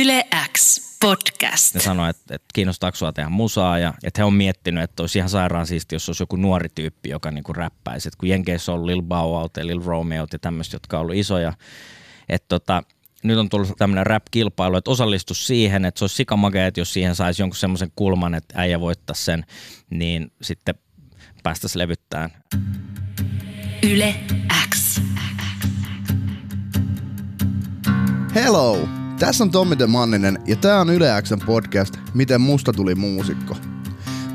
Yle X podcast. Ne sanoi, että, että kiinnostaako sua tehdä musaa ja että he on miettinyt, että olisi ihan sairaan siisti, jos olisi joku nuori tyyppi, joka niinku räppäisi. Et kun Jenkeissä on Lil Bow Wow ja Lil Romeo ja tämmöistä, jotka on ollut isoja. Että tota, nyt on tullut tämmöinen rap-kilpailu, että osallistu siihen, että se olisi sikamagea, että jos siihen saisi jonkun semmoisen kulman, että äijä voittaa sen, niin sitten päästäisiin levyttämään. Yle X. Hello! Tässä on Tommi de Manninen ja tää on Yle Xn podcast Miten musta tuli muusikko.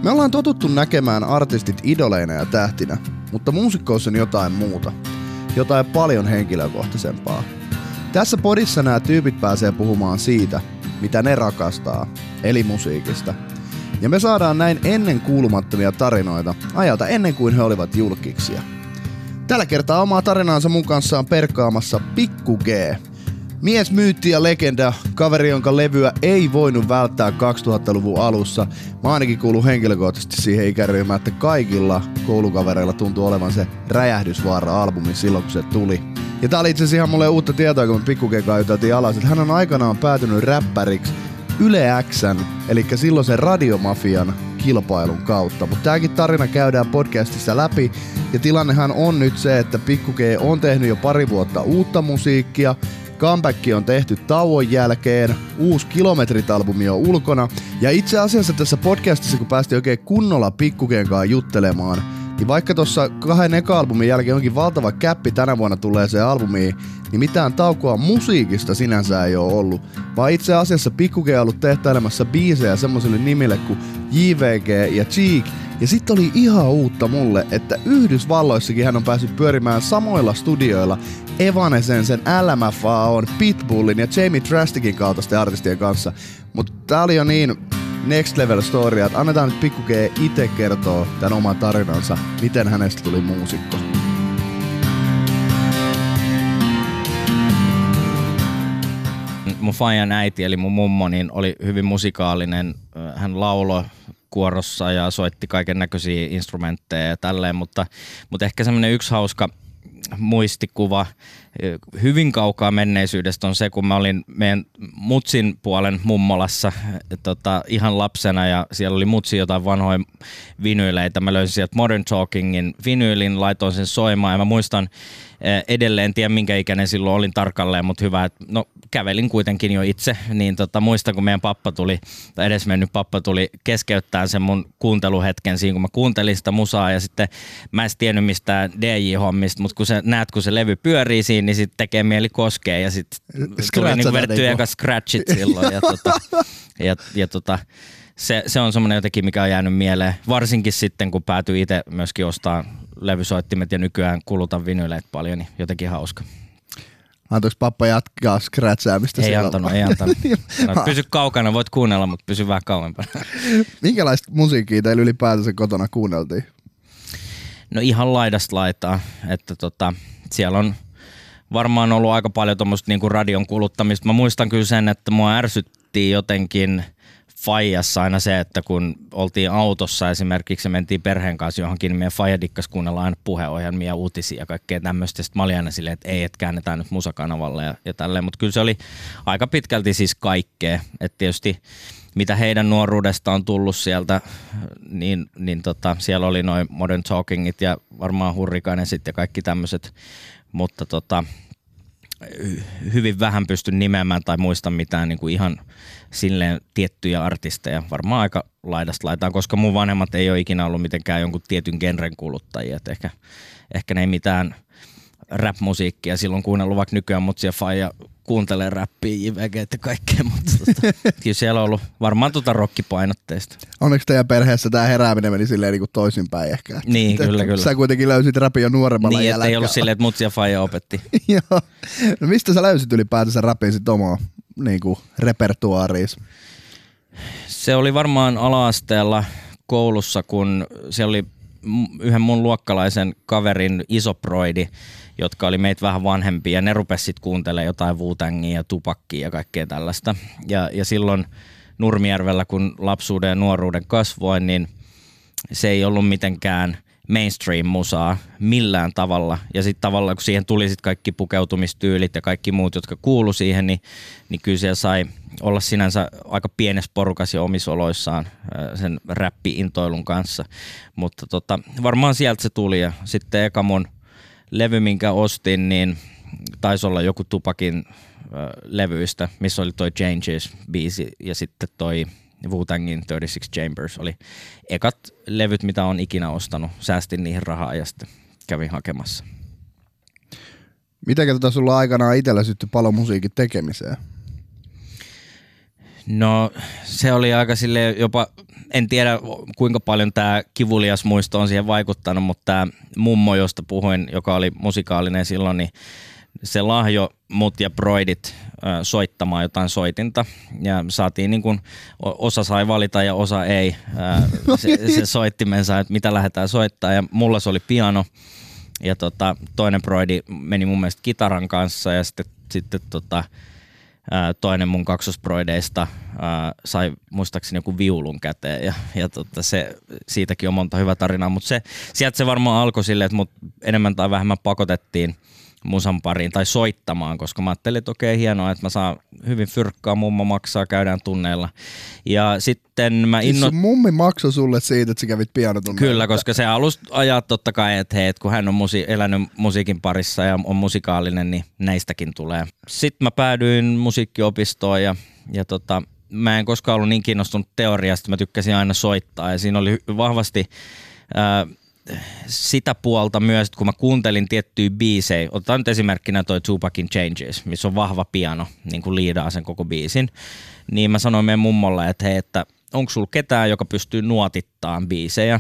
Me ollaan totuttu näkemään artistit idoleina ja tähtinä, mutta muusikkous on jotain muuta. Jotain paljon henkilökohtaisempaa. Tässä podissa nämä tyypit pääsee puhumaan siitä, mitä ne rakastaa, eli musiikista. Ja me saadaan näin ennen kuulumattomia tarinoita ajalta ennen kuin he olivat julkiksia. Tällä kertaa omaa tarinaansa mun kanssa on perkaamassa Pikku G. Mies, myytti ja legenda, kaveri, jonka levyä ei voinut välttää 2000-luvun alussa. Mä ainakin kuulun henkilökohtaisesti siihen ikäryhmään, että kaikilla koulukavereilla tuntuu olevan se räjähdysvaara-albumi silloin, kun se tuli. Ja tää oli itse asiassa ihan mulle uutta tietoa, kun me Pikku G juteltiin alas, että hän on aikanaan päätynyt räppäriksi Yle Xn, eli silloisen radiomafian kilpailun kautta. Mutta tämäkin tarina käydään podcastissa läpi. Ja tilannehan on nyt se, että Pikku G on tehnyt jo pari vuotta uutta musiikkia. Comeback on tehty tauon jälkeen, uusi kilometrit-albumi on ulkona. Ja itse asiassa tässä podcastissa, kun päästiin oikein kunnolla Pikku G:n kanssa juttelemaan, niin vaikka tuossa kahden eka albumin jälkeen onkin valtava käppi tänä vuonna tulee se albumiin, niin mitään taukoa musiikista sinänsä ei ole ollut. Vaan itse asiassa Pikku G on ollut tehtailemassa biisejä semmoisille nimille kuin JVG ja Cheek. Ja sitten oli ihan uutta mulle, että Yhdysvalloissakin hän on päässyt pyörimään samoilla studioilla Evanescensen, LMFAOn, Pitbullin ja Jamie Drastikin kaltaisten artistien kanssa. Mutta tää oli jo niin next level story, että annetaan nyt Pikku G itse kertoa tämän oman tarinansa, miten hänestä tuli muusikko. mun fajan äiti, eli mun mummo, niin oli hyvin musikaalinen. Hän lauloi kuorossa ja soitti kaiken näköisiä instrumentteja ja tälleen, mutta, mutta ehkä semmoinen yksi hauska muistikuva hyvin kaukaa menneisyydestä on se, kun mä olin meidän mutsin puolen mummolassa tota, ihan lapsena ja siellä oli mutsi jotain vanhoja vinyyleitä. Mä löysin sieltä Modern Talkingin vinyylin, laitoin sen soimaan ja mä muistan edelleen, tiedä minkä ikäinen silloin olin tarkalleen, mutta hyvä, että no kävelin kuitenkin jo itse, niin tota, muistan kun meidän pappa tuli, tai edesmennyt pappa tuli keskeyttää sen mun kuunteluhetken siinä, kun mä kuuntelin sitä musaa ja sitten mä en tiennyt mistään DJ-hommista, mutta kun sä näet, kun se levy pyörii siinä, niin sitten tekee mieli koskea ja sitten tuli niinku vedetty eka scratchit silloin ja, tota, ja, ja tota, se, se on semmoinen jotenkin, mikä on jäänyt mieleen, varsinkin sitten kun päätyi itse myöskin ostaa levysoittimet ja nykyään kulutan vinyyleitä paljon, niin jotenkin hauska. Antoiko pappa jatkaa scratchaamista? Ei antanut, ei antanut. No, pysy kaukana, voit kuunnella, mutta pysy vähän kauempana. Minkälaista musiikkia teillä ylipäätänsä kotona kuunneltiin? No ihan laidasta laitaa, että tota, siellä on varmaan ollut aika paljon tuommoista niinku radion kuluttamista. Mä muistan kyllä sen, että mua ärsytti jotenkin – Fajassa aina se, että kun oltiin autossa esimerkiksi ja mentiin perheen kanssa johonkin, niin meidän Faija dikkas kuunnella aina puheohjelmia ja uutisia ja kaikkea tämmöistä. Sitten mä olin aina silleen, että ei, että käännetään nyt musakanavalle ja, ja tälleen. Mutta kyllä se oli aika pitkälti siis kaikkea. Että tietysti mitä heidän nuoruudesta on tullut sieltä, niin, niin tota, siellä oli noin Modern Talkingit ja varmaan Hurrikainen sitten ja kaikki tämmöiset. Mutta tota, hyvin vähän pystyn nimeämään tai muistan mitään niin kuin ihan silleen tiettyjä artisteja. Varmaan aika laidasta laitaan, koska mun vanhemmat ei ole ikinä ollut mitenkään jonkun tietyn genren kuluttajia. Et ehkä, ehkä ne ei mitään rap-musiikkia silloin kuunnellut, vaikka nykyään mut siellä faija kuuntelee räppiä, JVG ja kaikkea, mutta tota, kyllä siellä on ollut varmaan tuota rockipainotteista. Onneksi teidän perheessä tämä herääminen meni silleen niin kuin toisinpäin ehkä. Niin, että, kyllä, kyllä. Sä kuitenkin löysit rapin jo nuoremmalla Niin, että ei ollut silleen, että mutsi ja faija opetti. Joo. No mistä sä löysit ylipäätänsä rapin sit omaa niin kuin repertuaariis? Se oli varmaan ala-asteella koulussa, kun se oli yhden mun luokkalaisen kaverin isoproidi, jotka oli meitä vähän vanhempia, ne rupesivat sitten kuuntelemaan jotain Wu-Tangia ja Tupakkia ja kaikkea tällaista. Ja, ja silloin Nurmijärvellä, kun lapsuuden ja nuoruuden kasvoin, niin se ei ollut mitenkään mainstream-musaa millään tavalla. Ja sitten tavallaan kun siihen tuli sit kaikki pukeutumistyylit ja kaikki muut, jotka kuulu siihen, niin, niin kyllä siellä sai olla sinänsä aika pienessä porukassa ja omisoloissaan sen räppi-intoilun kanssa. Mutta tota, varmaan sieltä se tuli ja sitten eka mun levy, minkä ostin, niin taisi olla joku Tupakin levyistä, missä oli toi Changes-biisi ja sitten toi Wu-Tangin 36 Chambers oli ekat levyt, mitä on ikinä ostanut. Säästin niihin rahaa ja sitten kävin hakemassa. Miten tota sulla aikanaan itsellä syttyi paljon musiikin tekemiseen? No se oli aika sille jopa, en tiedä kuinka paljon tämä kivulias muisto on siihen vaikuttanut, mutta tämä mummo, josta puhuin, joka oli musikaalinen silloin, niin se lahjo mut ja Broidit soittamaan jotain soitinta. Ja saatiin niin kuin, osa sai valita ja osa ei. Se, se soittimensa, että mitä lähdetään soittaa. Ja mulla se oli piano ja tota, toinen Broidi meni mun mielestä kitaran kanssa ja sitten, sitten tota, toinen mun kaksosproideista sai muistaakseni joku viulun käteen ja, ja tota se, siitäkin on monta hyvää tarinaa, mutta se, sieltä se varmaan alkoi silleen, että mut enemmän tai vähemmän pakotettiin – musan pariin tai soittamaan, koska mä ajattelin, että okei, hienoa, että mä saan hyvin fyrkkaa, mummo maksaa, käydään tunneilla. Ja sitten mä inno... Siis mummi maksoi sulle siitä, että sä kävit pianotunneilla? Kyllä, koska se alus ajaa totta kai, että hei, kun hän on musi- elänyt musiikin parissa ja on musikaalinen, niin näistäkin tulee. Sitten mä päädyin musiikkiopistoon ja, ja tota, mä en koskaan ollut niin kiinnostunut teoriasta, mä tykkäsin aina soittaa ja siinä oli vahvasti ää, sitä puolta myös, että kun mä kuuntelin tiettyjä biisejä, otetaan nyt esimerkkinä toi Tupacin Changes, missä on vahva piano, niin kuin liidaa sen koko biisin, niin mä sanoin meidän mummolle, että hei, että onko sulla ketään, joka pystyy nuotittaan biisejä,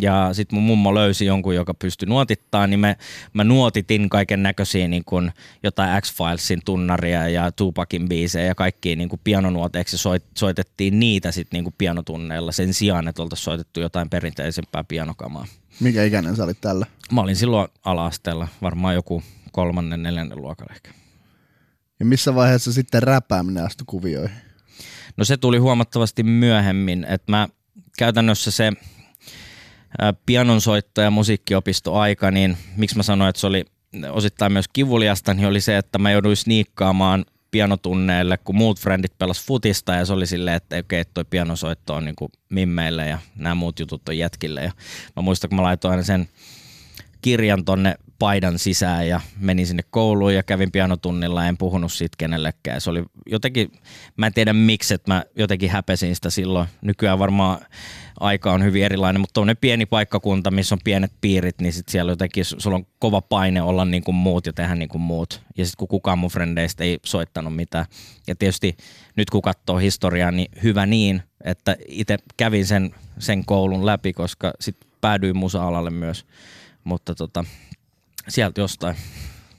ja sitten mun mummo löysi jonkun, joka pystyi nuotittaa, niin me, mä nuotitin kaiken näköisiä niin kuin jotain X-Filesin tunnaria ja Tupakin biisejä ja kaikkia niin kuin pianonuoteeksi soit, soitettiin niitä sitten niin pianotunneilla sen sijaan, että oltaisiin soitettu jotain perinteisempää pianokamaa. Mikä ikäinen sä olit tällä? Mä olin silloin ala-asteella, varmaan joku kolmannen, neljännen luokalla ehkä. Ja missä vaiheessa sitten räpääminen astui kuvioihin? No se tuli huomattavasti myöhemmin, että mä käytännössä se pianonsoitto ja musiikkiopistoaika, niin miksi mä sanoin, että se oli osittain myös kivuliasta, niin oli se, että mä jouduin sniikkaamaan pianotunneille, kun muut frendit pelas futista ja se oli silleen, että okei, okay, toi pianosoitto on niinku mimmeille ja nämä muut jutut on jätkille. Ja mä muistan, kun mä laitoin aina sen kirjan tonne paidan sisään ja menin sinne kouluun ja kävin pianotunnilla en puhunut siitä kenellekään. Se oli jotenkin, mä en tiedä miksi, että mä jotenkin häpesin sitä silloin. Nykyään varmaan aika on hyvin erilainen, mutta tuonne pieni paikkakunta, missä on pienet piirit, niin sit siellä jotenkin sulla on kova paine olla niin kuin muut ja tehdä niin kuin muut. Ja sitten kun kukaan mun frendeistä ei soittanut mitään. Ja tietysti nyt kun katsoo historiaa, niin hyvä niin, että itse kävin sen, sen koulun läpi, koska sitten päädyin musa-alalle myös. Mutta tota, sieltä jostain.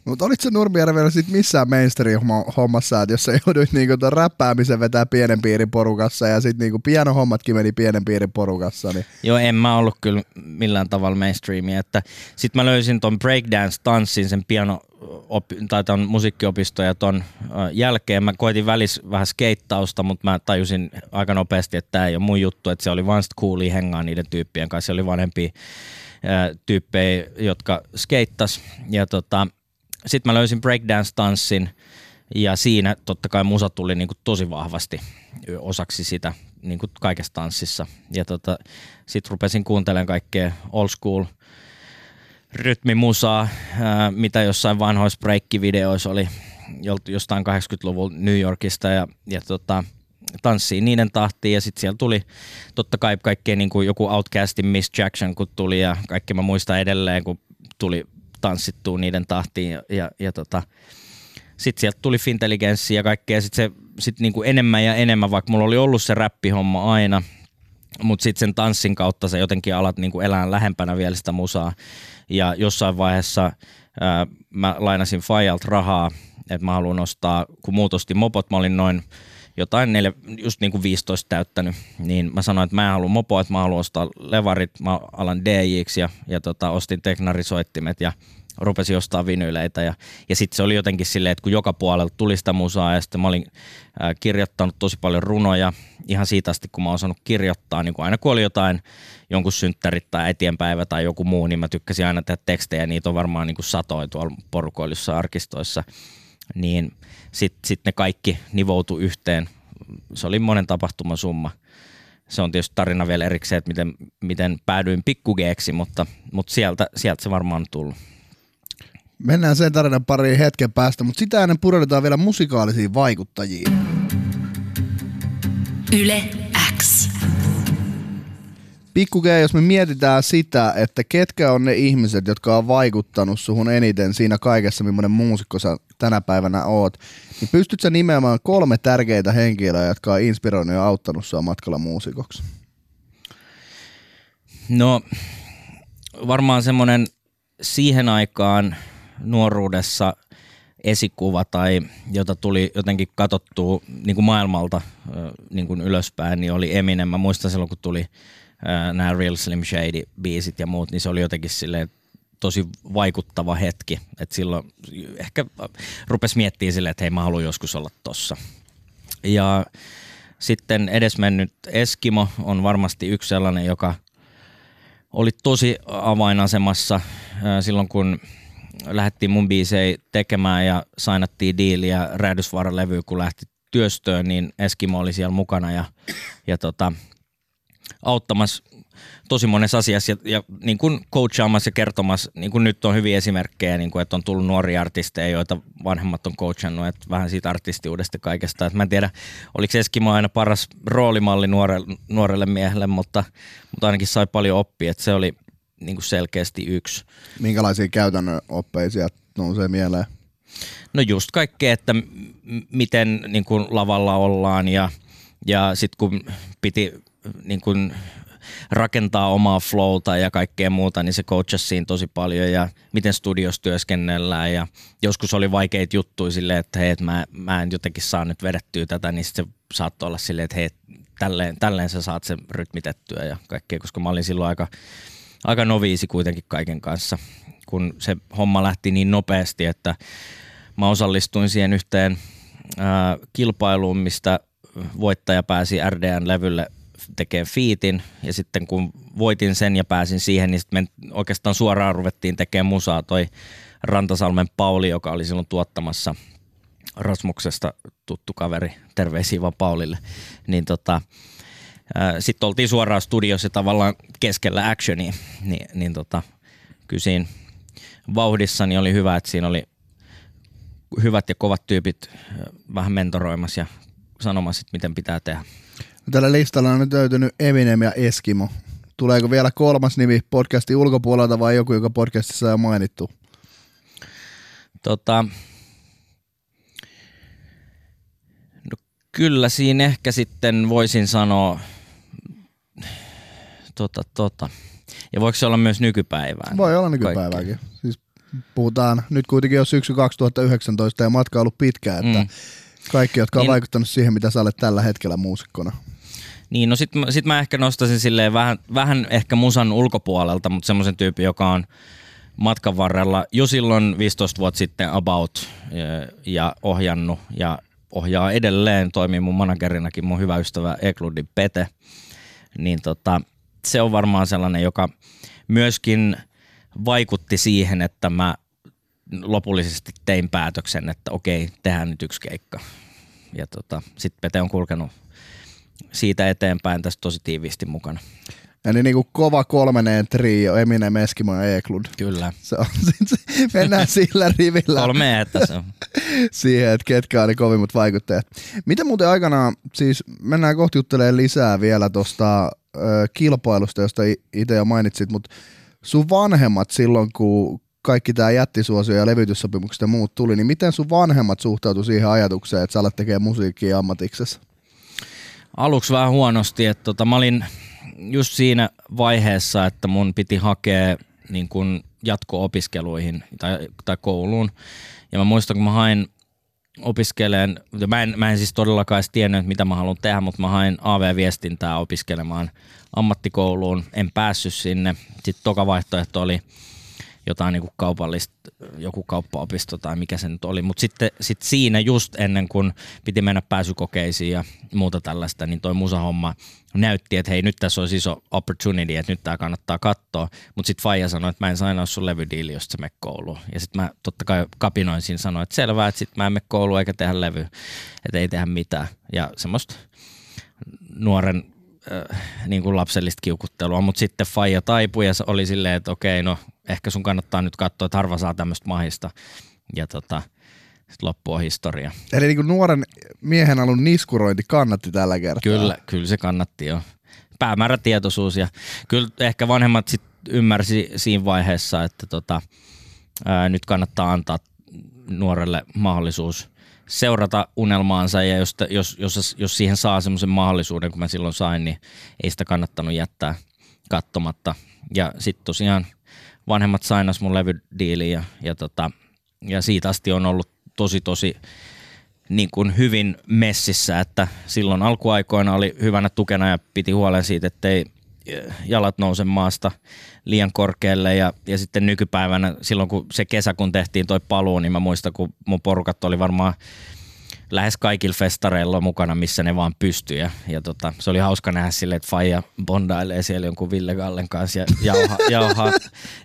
Mutta olit se Nurmijärvellä sit missään mainstream-hommassa, että jos sä jouduit niinku ton räppäämisen vetää pienen piirin porukassa ja sitten niinku pianohommatkin meni pienen piirin porukassa. Niin... Joo, en mä ollut kyllä millään tavalla mainstreamia. Että sit mä löysin ton breakdance-tanssin sen piano tai ton musiikkiopisto ja ton jälkeen mä koitin välis vähän skeittausta, mutta mä tajusin aika nopeasti, että tämä ei ole mun juttu, että se oli vaan coolia hengaa niiden tyyppien kanssa. Se oli vanhempi tyyppejä, jotka skeittas. Ja tota, sitten mä löysin breakdance-tanssin ja siinä totta kai musa tuli niinku tosi vahvasti osaksi sitä niinku kaikessa tanssissa. Ja tota, sitten rupesin kuuntelemaan kaikkea old school rytmimusaa, mitä jossain vanhoissa breakkivideoissa oli jostain 80-luvun New Yorkista ja, ja tota, tanssiin niiden tahtiin ja sitten siellä tuli totta kai kaikkea niin kuin joku Outcastin Miss Jackson kun tuli ja kaikki mä muistan edelleen kun tuli tanssittua niiden tahtiin ja, ja, ja tota, sitten sieltä tuli Fintelligenssi ja kaikkea sitten se sit niinku enemmän ja enemmän, vaikka mulla oli ollut se räppihomma aina, mutta sitten sen tanssin kautta se jotenkin alat niinku elää lähempänä vielä sitä musaa. Ja jossain vaiheessa ää, mä lainasin Fajalt rahaa, että mä haluan ostaa, kun muut osti mopot, mä olin noin jotain neljä, just niin kuin 15 täyttänyt, niin mä sanoin, että mä en halua mopoa, että mä haluan ostaa levarit, mä alan DJiksi ja, ja tota, ostin teknarisoittimet ja rupesin ostaa vinyyleitä ja, ja sitten se oli jotenkin silleen, että kun joka puolelta tuli sitä musaa ja sitten mä olin äh, kirjoittanut tosi paljon runoja. Ihan siitä asti, kun mä oon osannut kirjoittaa, niin kun aina kun oli jotain, jonkun synttärit tai äitienpäivä tai joku muu, niin mä tykkäsin aina tehdä tekstejä, niitä on varmaan niin kuin tuolla porukoilussa arkistoissa, niin sitten sit ne kaikki nivoutu yhteen. Se oli monen tapahtuman summa se on tietysti tarina vielä erikseen, että miten, miten päädyin pikkugeeksi, mutta, mutta sieltä, sieltä se varmaan on tullut. Mennään sen tarinan pariin hetken päästä, mutta sitä ennen pureudutaan vielä musikaalisiin vaikuttajiin. Yle X. Pikku G, jos me mietitään sitä, että ketkä on ne ihmiset, jotka on vaikuttanut suhun eniten siinä kaikessa, millainen muusikko sä tänä päivänä oot, niin pystytkö sä nimeämään kolme tärkeitä henkilöä, jotka on inspiroinut ja auttanut sua matkalla muusikoksi? No varmaan semmoinen siihen aikaan nuoruudessa esikuva tai jota tuli jotenkin katsottua niin kuin maailmalta niin kuin ylöspäin, niin oli Eminem. Mä muistan silloin, kun tuli nämä Real Slim Shady biisit ja muut, niin se oli jotenkin silleen tosi vaikuttava hetki. Että silloin ehkä rupesi miettimään silleen, että hei mä haluan joskus olla tossa. Ja sitten edesmennyt Eskimo on varmasti yksi sellainen, joka oli tosi avainasemassa silloin, kun lähdettiin mun biisei tekemään ja sainattiin diiliä Räädysvaara-levy, kun lähti työstöön, niin Eskimo oli siellä mukana ja, ja tota, auttamassa tosi monessa asiassa ja, ja niin kuin coachaamassa ja kertomassa, niin kuin nyt on hyviä esimerkkejä, niin kuin, että on tullut nuoria artisteja, joita vanhemmat on coachannut, että vähän siitä artistiudesta kaikesta. Että mä en tiedä, oliko Eskimo aina paras roolimalli nuorelle, nuorelle miehelle, mutta, mutta ainakin sai paljon oppia, että se oli niin kuin selkeästi yksi. Minkälaisia käytännön oppeisia nousee mieleen? No just kaikkea, että miten niin kuin lavalla ollaan ja, ja sitten kun piti niin kuin rakentaa omaa flowta ja kaikkea muuta, niin se coachasi siinä tosi paljon ja miten studios työskennellään. Ja joskus oli vaikeita juttuja silleen, että hei, mä, mä en jotenkin saa nyt vedettyä tätä, niin se saattoi olla silleen, että hei, tälleen, tälleen sä saat sen rytmitettyä ja kaikkea, koska mä olin silloin aika, aika noviisi kuitenkin kaiken kanssa, kun se homma lähti niin nopeasti, että mä osallistuin siihen yhteen ää, kilpailuun, mistä voittaja pääsi RDN-levylle tekee fiitin ja sitten kun voitin sen ja pääsin siihen, niin sitten oikeastaan suoraan ruvettiin tekemään musaa toi Rantasalmen Pauli, joka oli silloin tuottamassa Rasmuksesta tuttu kaveri, terveisiä vaan Paulille, niin tota, sitten oltiin suoraan studiossa tavallaan keskellä actionia, niin, niin tota, kyllä siinä vauhdissa niin oli hyvä, että siinä oli hyvät ja kovat tyypit vähän mentoroimassa ja sanomassa, miten pitää tehdä. Tällä listalla on nyt löytynyt Eminem ja Eskimo. Tuleeko vielä kolmas nimi podcastin ulkopuolelta vai joku, joka podcastissa on mainittu? Tota, no kyllä siinä ehkä sitten voisin sanoa, tota, tota. Ja voiko se olla myös nykypäivään? Voi olla nykypäivääkin. Siis puhutaan nyt kuitenkin jo syksy 2019 ja matka on ollut pitkä, että mm. kaikki, jotka on niin, vaikuttanut siihen, mitä sä olet tällä hetkellä muusikkona. Niin, no sit, sit mä ehkä nostaisin silleen vähän, vähän ehkä musan ulkopuolelta, mutta semmoisen tyypin, joka on matkan varrella jo silloin 15 vuotta sitten about ja, ja ohjannut ja ohjaa edelleen, toimii mun managerinakin mun hyvä ystävä Ekludin Pete, niin tota, se on varmaan sellainen, joka myöskin vaikutti siihen, että mä lopullisesti tein päätöksen, että okei, tehdään nyt yksi keikka. Ja tota, sitten Pete on kulkenut siitä eteenpäin tässä tosi tiiviisti mukana. Eli niin kuin kova kolmeneen trio, Eminem, Eskimo ja Eklund. Kyllä. Se on, mennään sillä rivillä. Kolme, että se on. Siihen, että ketkä on ne kovimmat vaikuttajat. Mitä muuten aikanaan, siis mennään kohti juttelemaan lisää vielä tuosta kilpailusta, josta itse jo mainitsit, mutta sun vanhemmat silloin, kun kaikki tämä jättisuosio ja levytyssopimukset ja muut tuli, niin miten sun vanhemmat suhtautu siihen ajatukseen, että sä alat tekemään musiikkia ammatiksessa? Aluksi vähän huonosti, että tota, mä olin just siinä vaiheessa, että mun piti hakea niin kun jatko-opiskeluihin tai, tai kouluun. Ja mä muistan, kun mä hain opiskeleen, mä en, mä en siis todellakaan edes tiennyt, mitä mä haluan tehdä, mutta mä hain AV-viestintää opiskelemaan ammattikouluun. En päässyt sinne. Sitten toka vaihtoehto oli jotain niin kuin kaupallista, joku kauppaopisto tai mikä se nyt oli. Mutta sitten sit siinä just ennen kuin piti mennä pääsykokeisiin ja muuta tällaista, niin toi musahomma näytti, että hei nyt tässä olisi iso opportunity, että nyt tämä kannattaa katsoa. Mutta sitten Faija sanoi, että mä en sainaa sun levydiili, jos sä me kouluun. Ja sitten mä totta kai kapinoin siinä sanoin, että selvää, että sitten mä en me kouluun eikä tehdä levy, että ei tehdä mitään. Ja semmoista nuoren äh, niin kuin lapsellista kiukuttelua, mutta sitten Faija taipui ja oli silleen, että okei, no ehkä sun kannattaa nyt katsoa, että harva saa tämmöistä mahista. Ja tota, sitten loppu on historia. Eli niin kuin nuoren miehen alun niskurointi kannatti tällä kertaa. Kyllä, kyllä se kannatti jo. Päämäärätietoisuus ja kyllä ehkä vanhemmat sit ymmärsi siinä vaiheessa, että tota, ää, nyt kannattaa antaa nuorelle mahdollisuus seurata unelmaansa ja jos, jos, jos, jos siihen saa semmoisen mahdollisuuden, kun mä silloin sain, niin ei sitä kannattanut jättää katsomatta. Ja sitten tosiaan vanhemmat sainas mun levydiiliin ja, ja, tota, ja siitä asti on ollut tosi tosi niin kuin hyvin messissä, että silloin alkuaikoina oli hyvänä tukena ja piti huolen siitä, ettei jalat nouse maasta liian korkealle ja, ja sitten nykypäivänä silloin kun se kesä kun tehtiin toi paluu, niin mä muistan kun mun porukat oli varmaan lähes kaikilla festareilla mukana, missä ne vaan pystyi. Ja, ja tota, se oli hauska nähdä sille, että Faija bondailee siellä jonkun Ville Gallen kanssa ja jauhaa, jauhaa,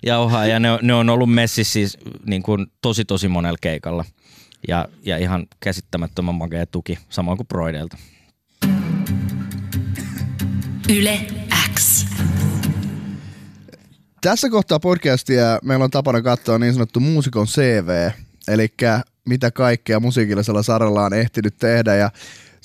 jauhaa. ja ne, ne, on ollut messissä siis niin kuin tosi tosi monella keikalla. Ja, ja ihan käsittämättömän makea tuki, samoin kuin Broidelta. Yle X. Tässä kohtaa podcastia meillä on tapana katsoa niin sanottu muusikon CV, eli mitä kaikkea musiikillisella saralla on ehtinyt tehdä ja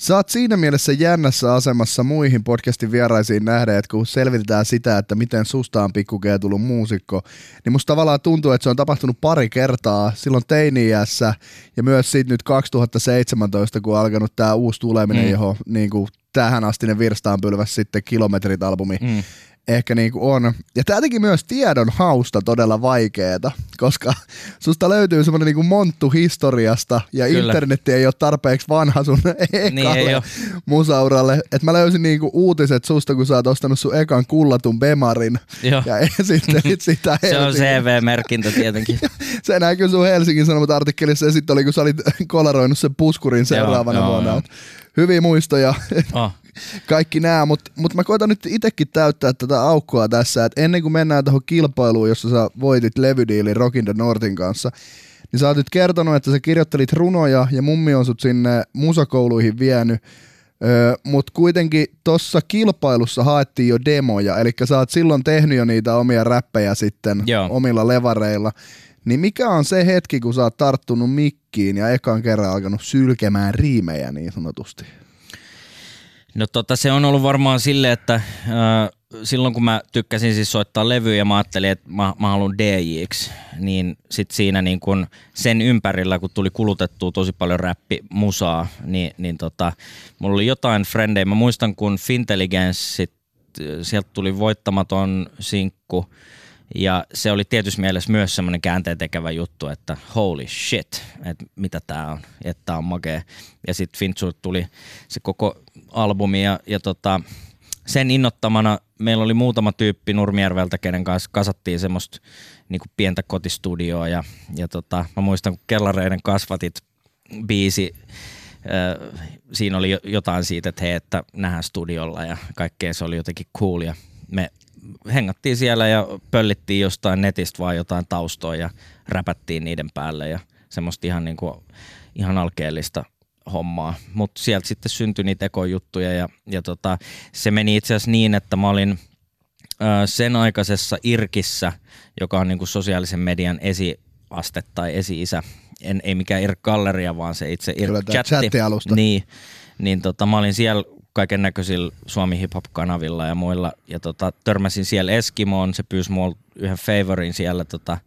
Sä oot siinä mielessä jännässä asemassa muihin podcastin vieraisiin nähdä, että kun selvitetään sitä, että miten susta on pikkukea tullut muusikko, niin musta tavallaan tuntuu, että se on tapahtunut pari kertaa silloin teini-iässä ja myös sitten nyt 2017, kun on alkanut tämä uusi tuleminen, mm. johon niin kuin tähän astinen virstaanpylväs sitten kilometrit albumi. Mm ehkä niinku on. Ja tämä teki myös tiedon hausta todella vaikeeta, koska susta löytyy semmoinen niinku monttu historiasta ja Kyllä. internetti ei ole tarpeeksi vanha sun ekalle niin musauralle. Et mä löysin niinku uutiset susta, kun sä oot ostanut sun ekan kullatun Bemarin Joo. ja esittelit sitä Se on CV-merkintä tietenkin. se näkyy sun Helsingin Sanomat artikkelissa ja sitten oli, kun sä olit kolaroinut sen puskurin seuraavana joo, vuonna. Joo. Hyviä muistoja. Oh kaikki nämä, mutta mut mä koitan nyt itsekin täyttää tätä aukkoa tässä, että ennen kuin mennään tuohon kilpailuun, jossa sä voitit levydiilin Rockin the Northin kanssa, niin sä oot nyt kertonut, että sä kirjoittelit runoja ja mummi on sut sinne musakouluihin vienyt, Öö, Mutta kuitenkin tuossa kilpailussa haettiin jo demoja, eli sä oot silloin tehnyt jo niitä omia räppejä sitten Joo. omilla levareilla. Niin mikä on se hetki, kun sä oot tarttunut mikkiin ja ekan kerran alkanut sylkemään riimejä niin sanotusti? No tota, se on ollut varmaan sille, että äh, silloin kun mä tykkäsin siis soittaa levyjä ja mä ajattelin, että mä, mä haluan DJiksi, niin sit siinä niin kun sen ympärillä, kun tuli kulutettua tosi paljon räppimusaa, niin, niin tota, mulla oli jotain frendejä. Mä muistan, kun Fintelligence, sit, sieltä tuli voittamaton sinkku, ja se oli tietysti mielessä myös semmoinen käänteentekevä juttu, että holy shit, että mitä tää on, että tää on makea. Ja sitten Finchur tuli se koko albumi ja, ja tota, sen innottamana meillä oli muutama tyyppi Nurmijärveltä, kenen kanssa kasattiin semmoista niin pientä kotistudioa ja, ja tota, mä muistan, kun Kellareiden kasvatit biisi, siinä oli jotain siitä, että hei, että nähdään studiolla ja kaikkea se oli jotenkin cool ja me hengattiin siellä ja pöllittiin jostain netistä vaan jotain taustoja ja räpättiin niiden päälle ja semmoista ihan, niin kuin, ihan alkeellista hommaa. Mutta sieltä sitten syntyi niitä ekojuttuja ja, ja tota, se meni itse asiassa niin, että mä olin ö, sen aikaisessa Irkissä, joka on niin kuin sosiaalisen median esiaste tai esi-isä, en, ei mikään Irk Galleria, vaan se itse Irk-chatti. Niin, niin tota, mä olin siellä kaiken näköisillä Suomi Hip Hop kanavilla ja muilla. Ja tota, törmäsin siellä Eskimoon, se pyysi mulle yhden favorin siellä tota,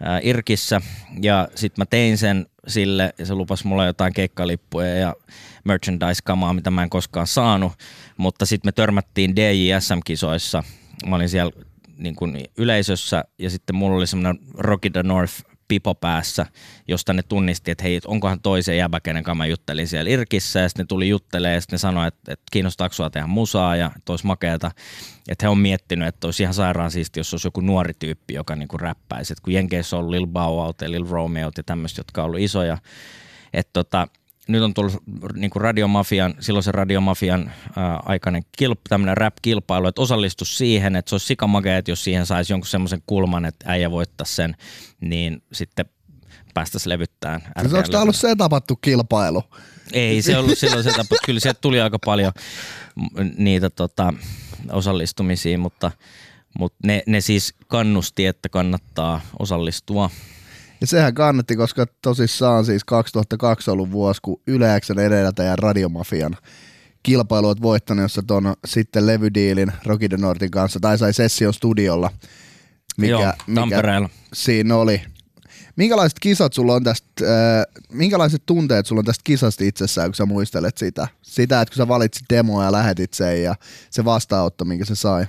ää, Irkissä. Ja sitten mä tein sen sille ja se lupasi mulle jotain keikkalippuja ja merchandise-kamaa, mitä mä en koskaan saanut. Mutta sitten me törmättiin DJSM-kisoissa. Mä olin siellä niin kuin yleisössä ja sitten mulla oli semmoinen Rocky the North pipo päässä, josta ne tunnisti, että hei, onkohan toisen jäbä, kenen kanssa mä juttelin siellä Irkissä, ja sitten ne tuli juttelemaan, ja sitten ne sanoi, että, että kiinnostaako sua tehdä musaa, ja että olisi makeata. Että he on miettinyt, että olisi ihan sairaan siisti, jos olisi joku nuori tyyppi, joka niinku räppäisi. Et kun Jenkeissä on ollut Lil Bow Wow ja Lil Romeo ja tämmöistä, jotka on ollut isoja. Että tota, nyt on tullut niin kuin radiomafian, silloisen radiomafian ää, aikainen kilp, tämmöinen rap-kilpailu, että osallistu siihen, että se olisi sikamagea, että jos siihen saisi jonkun semmoisen kulman, että äijä voittaa sen, niin sitten päästäisiin levyttämään. Siis onko tämä ollut se tapattu kilpailu? Ei se ollut silloin se tapa, kyllä sieltä tuli aika paljon niitä tota, osallistumisia, mutta, mutta ne, ne siis kannusti, että kannattaa osallistua. Ja sehän kannatti, koska tosissaan siis 2002 ollut vuosi, kun Yleäksen edeltäjän Radiomafian kilpailu olet voittanut, jossa ton sitten levydiilin Rocky the Nortin kanssa, tai sai Session Studiolla, mikä, Joo, mikä siinä oli. Minkälaiset kisat sulla on tästä, äh, minkälaiset tunteet sulla on tästä kisasta itsessään, kun sä muistelet sitä? Sitä, että kun sä valitsit demoa ja lähetit sen ja se vastaanotto, minkä se sai.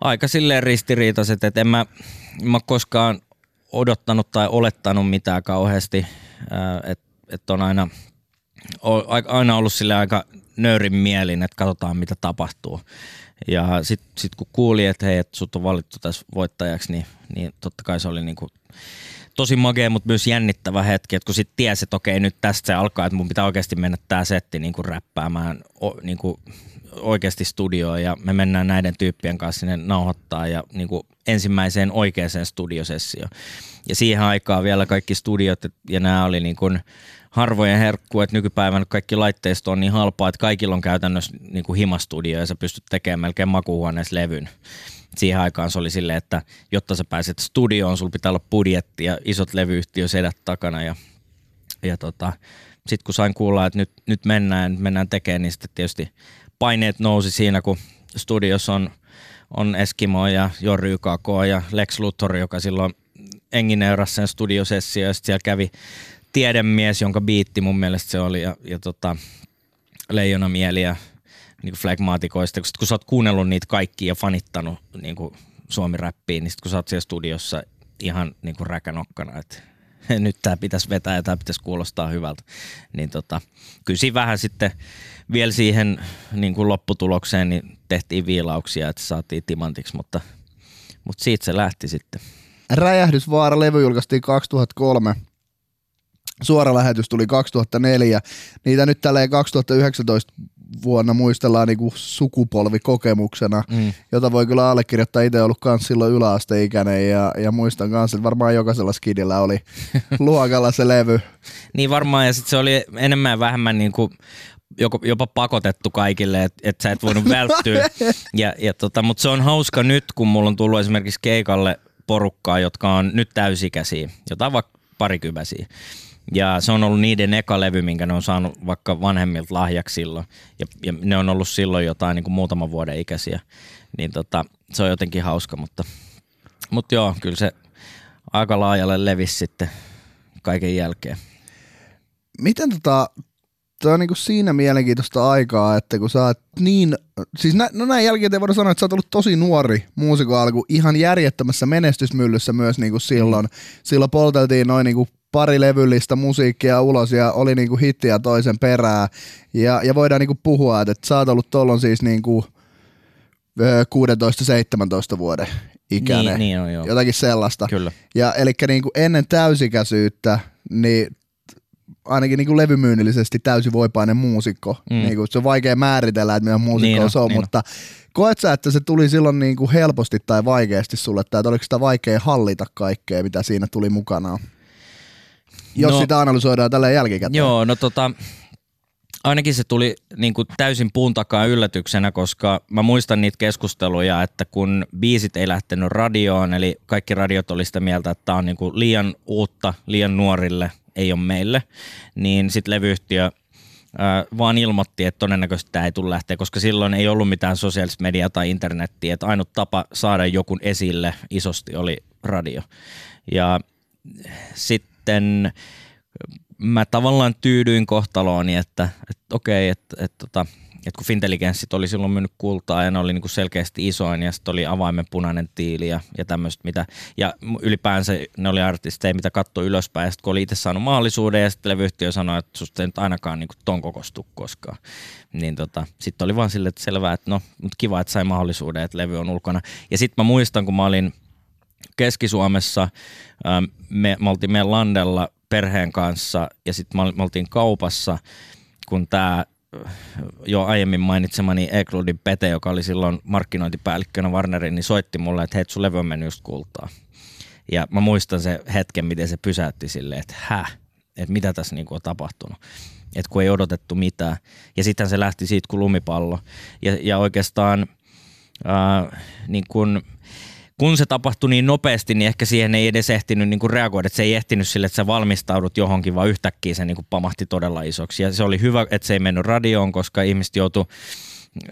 aika silleen ristiriitaiset, että en mä, en mä koskaan odottanut tai olettanut mitään kauheasti, että et on aina, aina ollut sille aika nöyrin mielin, että katsotaan mitä tapahtuu. Ja sitten sit kun kuuli, että hei, että sut on valittu tässä voittajaksi, niin, niin totta kai se oli niinku tosi magea, mutta myös jännittävä hetki, että kun sitten tiesi, että okei, nyt tästä se alkaa, että mun pitää oikeasti mennä tämä setti niinku räppäämään o, niinku oikeasti studioon ja me mennään näiden tyyppien kanssa sinne nauhoittaa ja niinku ensimmäiseen oikeaan studiosessioon. Ja siihen aikaan vielä kaikki studiot ja nämä oli niinku harvojen herkku, että nykypäivänä kaikki laitteisto on niin halpaa, että kaikilla on käytännössä niinku himastudio ja sä pystyt tekemään melkein makuuhuoneessa levyn siihen aikaan se oli silleen, että jotta sä pääset studioon, sulla pitää olla budjetti ja isot levyyhtiösedät takana ja, ja tota, sitten kun sain kuulla, että nyt, nyt mennään, mennään tekemään, niin sitten tietysti paineet nousi siinä, kun studiossa on, on Eskimo ja Jorri YKK ja Lex Luthor, joka silloin engineerasi sen studiosessio ja sitten siellä kävi tiedemies, jonka biitti mun mielestä se oli ja, ja tota, Leijona Mieli ja niin flagmaatikoista, kun, sit kun sä oot kuunnellut niitä kaikkia ja fanittanut niin suomi-räppiin, niin sit kun sä oot siellä studiossa ihan niin kuin räkänokkana, että nyt tämä pitäisi vetää ja tämä pitäisi kuulostaa hyvältä, niin tota, siinä vähän sitten vielä siihen niin kuin lopputulokseen niin tehtiin viilauksia, että saatiin timantiksi, mutta, mutta siitä se lähti sitten. Räjähdysvaara-levy julkaistiin 2003. Suora lähetys tuli 2004. Niitä nyt tälleen 2019 vuonna muistellaan niinku sukupolvikokemuksena, Mm. jota voi kyllä allekirjoittaa. Itse ollut kans silloin yläasteikäinen ja, ja muistan kanssa, että varmaan jokaisella skidillä oli luokalla se levy. Niin varmaan, ja sitten se oli enemmän ja vähemmän niin kuin joko, jopa pakotettu kaikille, että et sä et voinut välttyä. Ja, ja tota, Mutta se on hauska nyt, kun mulla on tullut esimerkiksi keikalle porukkaa, jotka on nyt täysikäisiä, jotain vaikka parikymäisiä. Ja se on ollut niiden eka levy, minkä ne on saanut vaikka vanhemmilta lahjaksi silloin. Ja, ja ne on ollut silloin jotain niin kuin muutaman vuoden ikäisiä. Niin tota, se on jotenkin hauska, mutta, mutta joo, kyllä se aika laajalle levisi sitten kaiken jälkeen. Miten tota, Tämä on niinku siinä mielenkiintoista aikaa, että kun sä oot niin, siis nä, no näin jälkeen voidaan sanoa, että sä oot ollut tosi nuori muusikon alku, ihan järjettömässä menestysmyllyssä myös niinku silloin. Mm. Silloin polteltiin noin niinku pari levyllistä musiikkia ulos ja oli niinku hittiä toisen perää. Ja, ja voidaan niinku puhua, että, sä oot ollut tollon siis niinku ö, 16-17 vuoden ikäinen. Niin, niin on, joo. Jotakin sellaista. Kyllä. Ja eli niinku ennen täysikäisyyttä, niin ainakin niinku levymyynnillisesti täysin voipainen muusikko. Mm. Mm. Niinku, se on vaikea määritellä, että mitä muusikko Niin on, se on, niin on. mutta koet sä, että se tuli silloin niinku helposti tai vaikeasti sulle, tai että oliko sitä vaikea hallita kaikkea, mitä siinä tuli mukanaan? Jos No- sitä analysoidaan tällä jälkikäteen. Joo, no tota, ainakin se tuli niin kuin täysin puun takaa yllätyksenä, koska mä muistan niitä keskusteluja, että kun biisit ei lähtenyt radioon, eli kaikki radiot oli sitä mieltä, että tämä on niin kuin liian uutta, liian nuorille, ei ole meille, niin sitten levyyhtiö vaan ilmoitti, että todennäköisesti tämä ei tule lähteä, koska silloin ei ollut mitään sosiaalista mediaa tai internettiä, että ainut tapa saada jokun esille isosti oli radio. Ja sitten mä tavallaan tyydyin kohtalooni, että, että okei, että, että, että, että kun Fintelligenssit oli silloin myynyt kultaa ja ne oli niin kuin selkeästi isoin ja sitten oli avaimen punainen tiili ja, ja tämmöistä mitä. Ja ylipäänsä ne oli artisteja, mitä katsoi ylöspäin ja sitten kun oli itse saanut mahdollisuuden ja sitten levyyhtiö sanoi, että susta ei nyt ainakaan niin ton kokostu koskaan. Niin tota, sitten oli vaan silleen, että selvää, että no, mutta kiva, että sai mahdollisuuden, että levy on ulkona. Ja sitten mä muistan, kun mä olin Keski-Suomessa, ähm, me, me oltiin meidän landella perheen kanssa ja sitten me oltiin kaupassa, kun tämä jo aiemmin mainitsemani Ekludin Pete, joka oli silloin markkinointipäällikkönä Warnerin, niin soitti mulle, että hei, sun levy on mennyt just kultaa. Ja mä muistan se hetken, miten se pysäytti silleen, että häh, että mitä tässä niinku on tapahtunut. Että kun ei odotettu mitään. Ja sitten se lähti siitä kuin lumipallo. Ja, ja oikeastaan äh, niin kun, kun se tapahtui niin nopeasti, niin ehkä siihen ei edes ehtinyt niin kuin reagoida. Että se ei ehtinyt sille, että sä valmistaudut johonkin, vaan yhtäkkiä se niin kuin pamahti todella isoksi. Ja se oli hyvä, että se ei mennyt radioon, koska ihmiset joutu,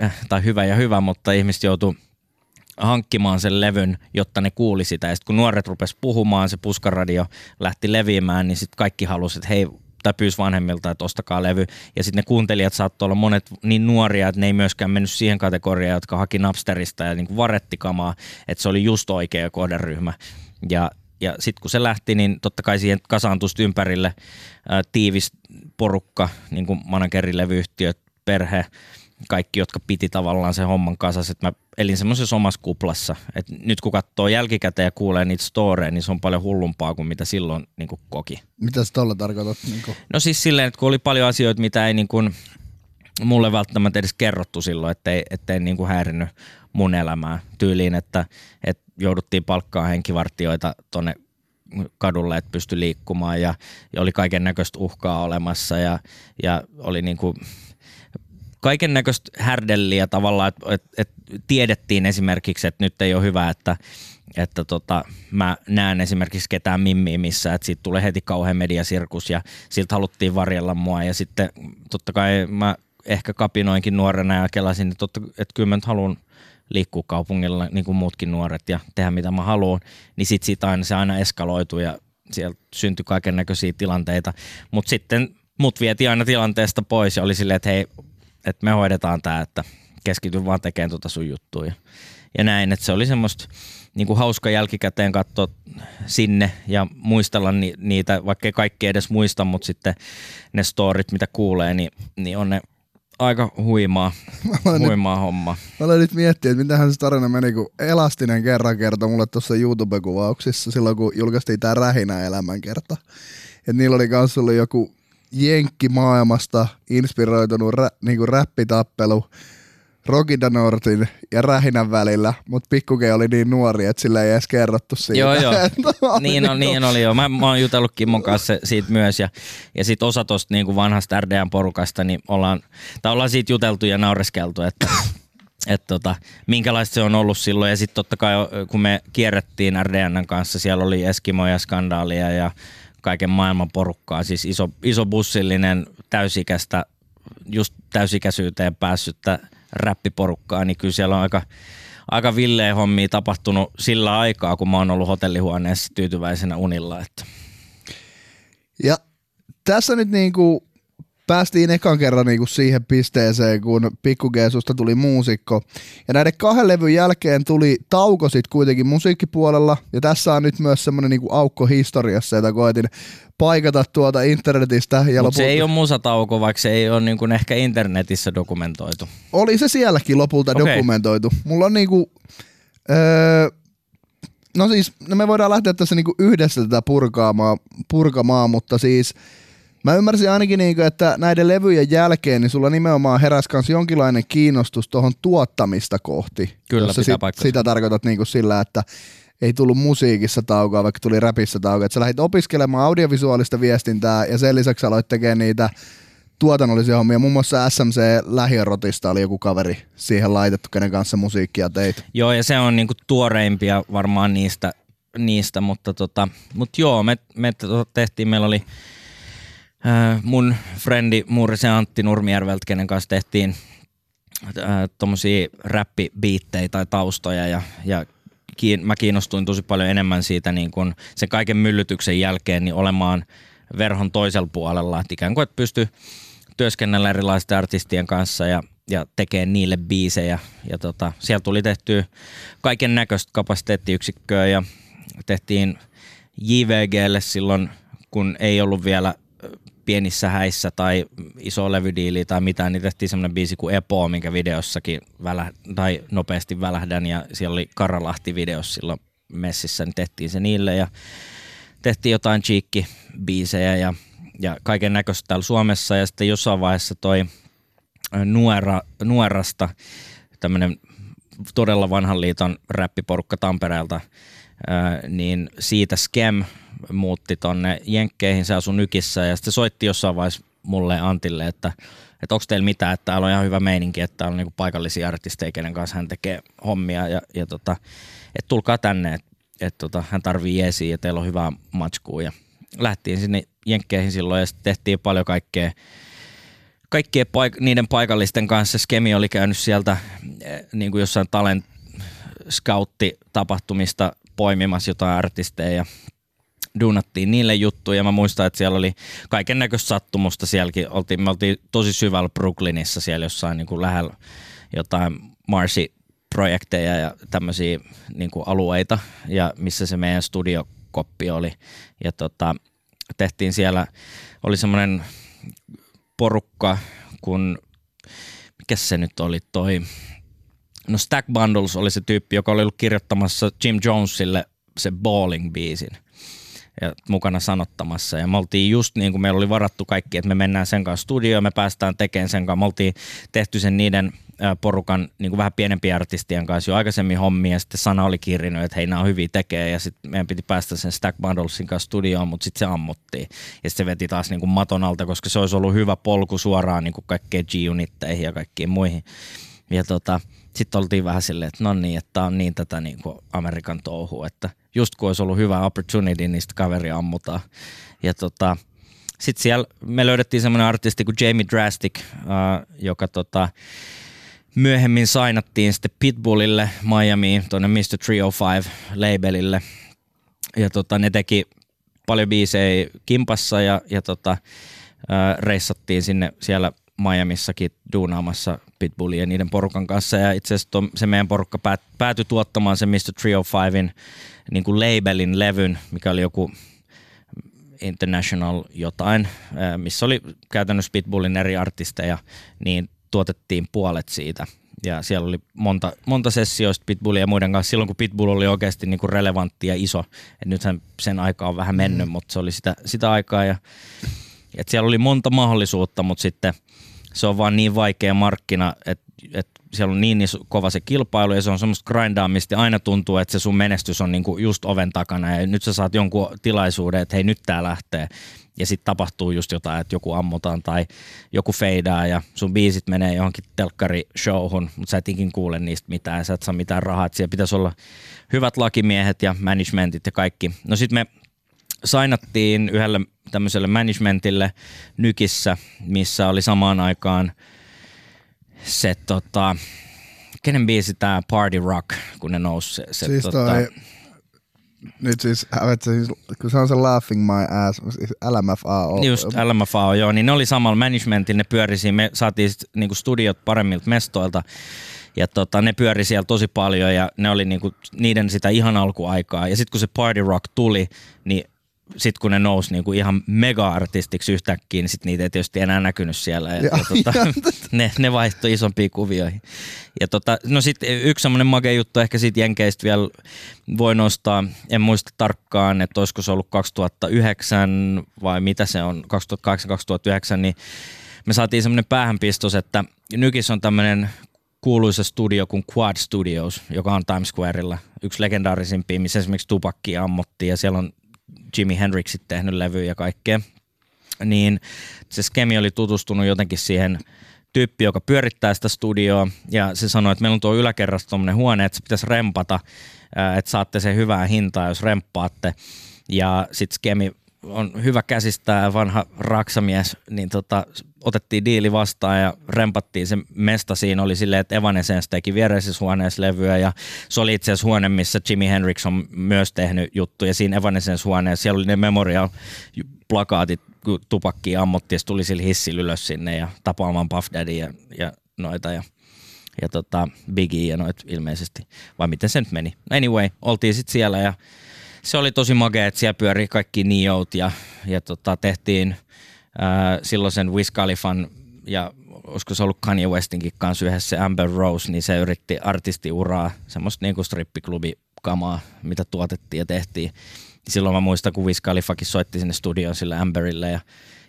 äh, tai hyvä ja hyvä, mutta ihmiset joutu hankkimaan sen levyn, jotta ne kuuli sitä. Ja sitten kun nuoret rupes puhumaan, se puskaradio lähti leviämään, niin sitten kaikki halusivat, että hei, tai pyysi vanhemmilta, että ostakaa levy. Ja sitten ne kuuntelijat saattoi olla monet niin nuoria, että ne ei myöskään mennyt siihen kategoriaan, jotka haki Napsterista ja niin kuin varettikamaa, että se oli just oikea kohderyhmä. Ja, ja sitten kun se lähti, niin totta kai siihen kasaantui ympärille ää, tiivis porukka, niin kuin managerilevyyhtiöt, perhe, kaikki, jotka piti tavallaan sen homman kasassa, että mä elin semmoisessa omassa kuplassa. Et nyt kun katsoo jälkikäteen ja kuulee niitä storeja, niin se on paljon hullumpaa kuin mitä silloin niin kuin koki. Mitä sä tuolla tarkoitat? Niin kuin? No siis silleen, että kun oli paljon asioita, mitä ei niin kuin, mulle välttämättä edes kerrottu silloin, ettei, ettei niin kuin häirinyt mun elämää tyyliin, että, että jouduttiin palkkaa henkivartioita tonne kadulle, että pystyi liikkumaan ja, ja oli kaiken näköistä uhkaa olemassa ja, ja oli niin kuin kaiken näköistä härdelliä tavallaan, että et, et tiedettiin esimerkiksi, että nyt ei ole hyvä, että että tota, mä näen esimerkiksi ketään mimmiä missä, että siitä tulee heti kauhean mediasirkus ja siltä haluttiin varjella mua. Ja sitten totta kai mä ehkä kapinoinkin nuorena ja kelasin, että, totta, että kyllä mä nyt haluan liikkua kaupungilla niin kuin muutkin nuoret ja tehdä mitä mä haluan, niin sit siitä aina se aina eskaloitui ja sieltä syntyi kaiken näköisiä tilanteita, mutta sitten mut vietiin aina tilanteesta pois ja oli silleen, että hei, että me hoidetaan tämä, että keskity vaan tekemään tuota sun juttua. Ja, ja näin, että se oli semmoista niin kuin hauska jälkikäteen katsoa sinne ja muistella ni, niitä, vaikka ei kaikki edes muista, mutta sitten ne storit, mitä kuulee, niin, niin on ne aika huimaa, huimaa nyt, homma. Mä olen nyt miettiä, että mitähän se tarina meni, kun Elastinen kerran kertoi mulle tuossa YouTube-kuvauksissa silloin, kun julkaistiin tämä Rähinä elämänkerta. Että niillä oli kanssa ollut joku jenkkimaailmasta inspiroitunut rä, niinku räppitappelu Rokida Nortin ja Rähinän välillä, mutta Pikkuke oli niin nuori, että sillä ei edes kerrottu siitä. Joo, joo. niin, on, niin oli jo. Mä, mä oon jutellut Kimmon kanssa siitä myös ja, ja sitten osa tuosta niin vanhasta RDN porukasta, niin ollaan, tai ollaan siitä juteltu ja naureskeltu, että että tota, minkälaista se on ollut silloin. Ja sitten totta kai, kun me kierrettiin RDNn kanssa, siellä oli Eskimoja, skandaalia ja kaiken maailman porukkaa, siis iso, iso bussillinen täysikäistä, just täysikäisyyteen päässyttä räppiporukkaa, niin kyllä siellä on aika, aika villeen hommia tapahtunut sillä aikaa, kun mä oon ollut hotellihuoneessa tyytyväisenä unilla. Että. Ja tässä nyt niin kuin päästiin ekan kerran niinku siihen pisteeseen, kun Pikku Geesusta tuli muusikko. Ja näiden kahden levyn jälkeen tuli tauko sit kuitenkin musiikkipuolella. Ja tässä on nyt myös semmoinen niinku aukko historiassa, jota koetin paikata tuota internetistä. Mutta lopulta... se ei ole musatauko, vaikka se ei ole niinku ehkä internetissä dokumentoitu. Oli se sielläkin lopulta okay. dokumentoitu. Mulla on niinku... Öö, no siis, no me voidaan lähteä tässä niinku yhdessä tätä purkaamaan, purkamaan, mutta siis Mä ymmärsin ainakin, niin kuin, että näiden levyjen jälkeen niin sulla nimenomaan heräsi myös jonkinlainen kiinnostus tuohon tuottamista kohti. Kyllä, sit, Sitä tarkoitat niin kuin sillä, että ei tullut musiikissa taukoa, vaikka tuli räpissä taukoa. Sä lähdit opiskelemaan audiovisuaalista viestintää ja sen lisäksi aloit tekemään niitä tuotannollisia hommia. Muun muassa SMC Lähiörotista oli joku kaveri siihen laitettu, kenen kanssa musiikkia teit. Joo, ja se on niinku tuoreimpia varmaan niistä, niistä mutta, tota, mutta joo, me, me tehtiin, meillä oli Äh, mun frendi Muurisen Antti Nurmijärveltä, kenen kanssa tehtiin äh, tuommoisia räppibiittejä tai taustoja ja, ja kiin, mä kiinnostuin tosi paljon enemmän siitä niin kun sen kaiken myllytyksen jälkeen niin olemaan verhon toisella puolella, että ikään kuin että pysty työskennellä erilaisten artistien kanssa ja, ja tekee niille biisejä. Ja tota, siellä tuli tehty kaiken näköistä kapasiteettiyksikköä ja tehtiin JVGlle silloin, kun ei ollut vielä pienissä häissä tai iso levydiili tai mitään, niin tehtiin semmoinen biisi kuin Epo, minkä videossakin välä, tai nopeasti välähdän ja siellä oli Karalahti videossa silloin messissä, niin tehtiin se niille ja tehtiin jotain cheekki-biisejä ja, ja kaiken näköistä täällä Suomessa. Ja sitten jossain vaiheessa toi Nuera, Nuerasta tämmöinen todella vanhan liiton räppiporukka Tampereelta, niin siitä Skem muutti tonne Jenkkeihin, se asui Nykissä ja sitten soitti jossain vaiheessa mulle Antille, että, että onko teillä mitään, että täällä on ihan hyvä meininki, että täällä on niinku paikallisia artisteja, kenen kanssa hän tekee hommia ja, ja tota, että tulkaa tänne, että et tota, hän tarvii jeesiä ja teillä on hyvää matskua ja lähtiin sinne Jenkkeihin silloin ja sitten tehtiin paljon kaikkea kaikkien paik- niiden paikallisten kanssa. Skemi oli käynyt sieltä eh, niin kuin jossain talent scoutti-tapahtumista poimimassa jotain artisteja ja duunattiin niille juttuja. Mä muistan, että siellä oli kaiken näköistä sattumusta sielläkin. Oltiin, me oltiin tosi syvällä Brooklynissa siellä jossain niin kuin lähellä jotain Marsi projekteja ja tämmöisiä niin kuin alueita, ja missä se meidän studiokoppi oli. Ja tota, tehtiin siellä, oli semmoinen porukka, kun, mikä se nyt oli toi, no Stack Bundles oli se tyyppi, joka oli ollut kirjoittamassa Jim Jonesille se Balling-biisin ja mukana sanottamassa. Ja me oltiin just niin kuin meillä oli varattu kaikki, että me mennään sen kanssa studioon, me päästään tekemään sen kanssa. Me oltiin tehty sen niiden porukan niin kuin vähän pienempien artistien kanssa jo aikaisemmin hommia ja sitten Sana oli kirjannut, että hei nämä on hyviä tekee ja sitten meidän piti päästä sen Stack Bundlesin kanssa studioon, mutta sitten se ammuttiin ja sitten se veti taas niin kuin maton alta, koska se olisi ollut hyvä polku suoraan niin kuin kaikkeen G-unitteihin ja kaikkiin muihin. Ja tota, sitten oltiin vähän silleen, että no niin, että on niin tätä niin kuin Amerikan touhua, että just kun olisi ollut hyvä opportunity, niin sitten kaveri ammutaan. Ja tota, sitten siellä me löydettiin semmoinen artisti kuin Jamie Drastic, uh, joka tota, myöhemmin sainattiin sitten Pitbullille Miamiin, tuonne Mr. 305 labelille. Ja tota, ne teki paljon biisejä kimpassa ja, ja tota, ää, reissattiin sinne siellä Miamissakin duunaamassa Pitbullia ja niiden porukan kanssa. Ja itse asiassa se meidän porukka päät, päätyi tuottamaan se Mr. 305in niin kuin labelin levyn, mikä oli joku International jotain, missä oli käytännössä Pitbullin eri artisteja, niin tuotettiin puolet siitä. Ja siellä oli monta, monta sessioista Pitbullin ja muiden kanssa silloin, kun Pitbull oli oikeasti niin kuin relevantti ja iso. Et nythän sen aika on vähän mennyt, mm. mutta se oli sitä, sitä aikaa. Ja, et siellä oli monta mahdollisuutta, mutta sitten se on vaan niin vaikea markkina, että et siellä on niin kova se kilpailu ja se on semmoista grindaamista ja aina tuntuu, että se sun menestys on niinku just oven takana. Ja nyt sä saat jonkun tilaisuuden, että hei nyt tää lähtee. Ja sitten tapahtuu just jotain, että joku ammutaan tai joku feidaa ja sun biisit menee johonkin telkkari-showhun, mutta sä et ikin kuule niistä mitään, sä et saa mitään rahaa, että siellä pitäisi olla hyvät lakimiehet ja managementit ja kaikki. No sitten me sainattiin yhdelle tämmöiselle managementille Nykissä, missä oli samaan aikaan se tota, kenen biisi tää Party Rock, kun ne nousi se, se siis tota, toi, nyt siis, siis, kun se on se Laughing My Ass, siis LMFAO. Just LMFAO, joo, niin ne oli samalla managementilla, ne pyörisi, me saatiin sit, niinku studiot paremmilta mestoilta, ja tota, ne pyöri siellä tosi paljon ja ne oli niinku niiden sitä ihan alkuaikaa. Ja sitten kun se Party Rock tuli, niin sitten kun ne nousi niinku ihan mega-artistiksi yhtäkkiä, niin sit niitä ei tietysti enää näkynyt siellä. Ja, ja, ja tota, ne, ne vaihtoi isompiin kuvioihin. Ja tota, no sitten yksi semmoinen make juttu ehkä siitä Jenkeistä vielä voi nostaa, en muista tarkkaan, että olisiko se ollut 2009 vai mitä se on, 2008-2009, niin me saatiin semmoinen päähänpistos, että Nykis on tämmöinen kuuluisa studio kuin Quad Studios, joka on Times Squareilla, yksi legendaarisimpia, missä esimerkiksi tupakki ammottiin ja siellä on Jimi Hendrixit tehnyt levyjä ja kaikkea, niin se Skemi oli tutustunut jotenkin siihen tyyppi, joka pyörittää sitä studioa, ja se sanoi, että meillä on tuo yläkerrassa tuommoinen huone, että se pitäisi rempata, että saatte sen hyvää hintaa, jos remppaatte. Ja sitten Skemi on hyvä käsistää vanha raksamies, niin tota, otettiin diili vastaan ja rempattiin se mesta siinä. Oli silleen, että Evanescence teki viereisessä huoneessa levyä ja se oli itse asiassa huone, missä Jimi Hendrix on myös tehnyt juttuja. Siinä Evanescence huoneessa siellä oli ne memorial plakaatit, kun tupakki ammuttiin ja tuli sillä hissillä ylös sinne ja tapaamaan Puff Daddy ja, ja noita ja, ja tota Biggie ja noit ilmeisesti, vai miten se nyt meni. Anyway, oltiin sitten siellä ja se oli tosi magea, että siellä pyörii kaikki Neot ja, ja tota, tehtiin ää, silloisen Wiz Khalifan ja olisiko se ollut Kanye Westinkin kanssa yhdessä Amber Rose, niin se yritti artistiuraa, semmoista niinku strippiklubi-kamaa, mitä tuotettiin ja tehtiin. Silloin mä muistan, kun Wiz Khalifakin soitti sinne studioon sille Amberille ja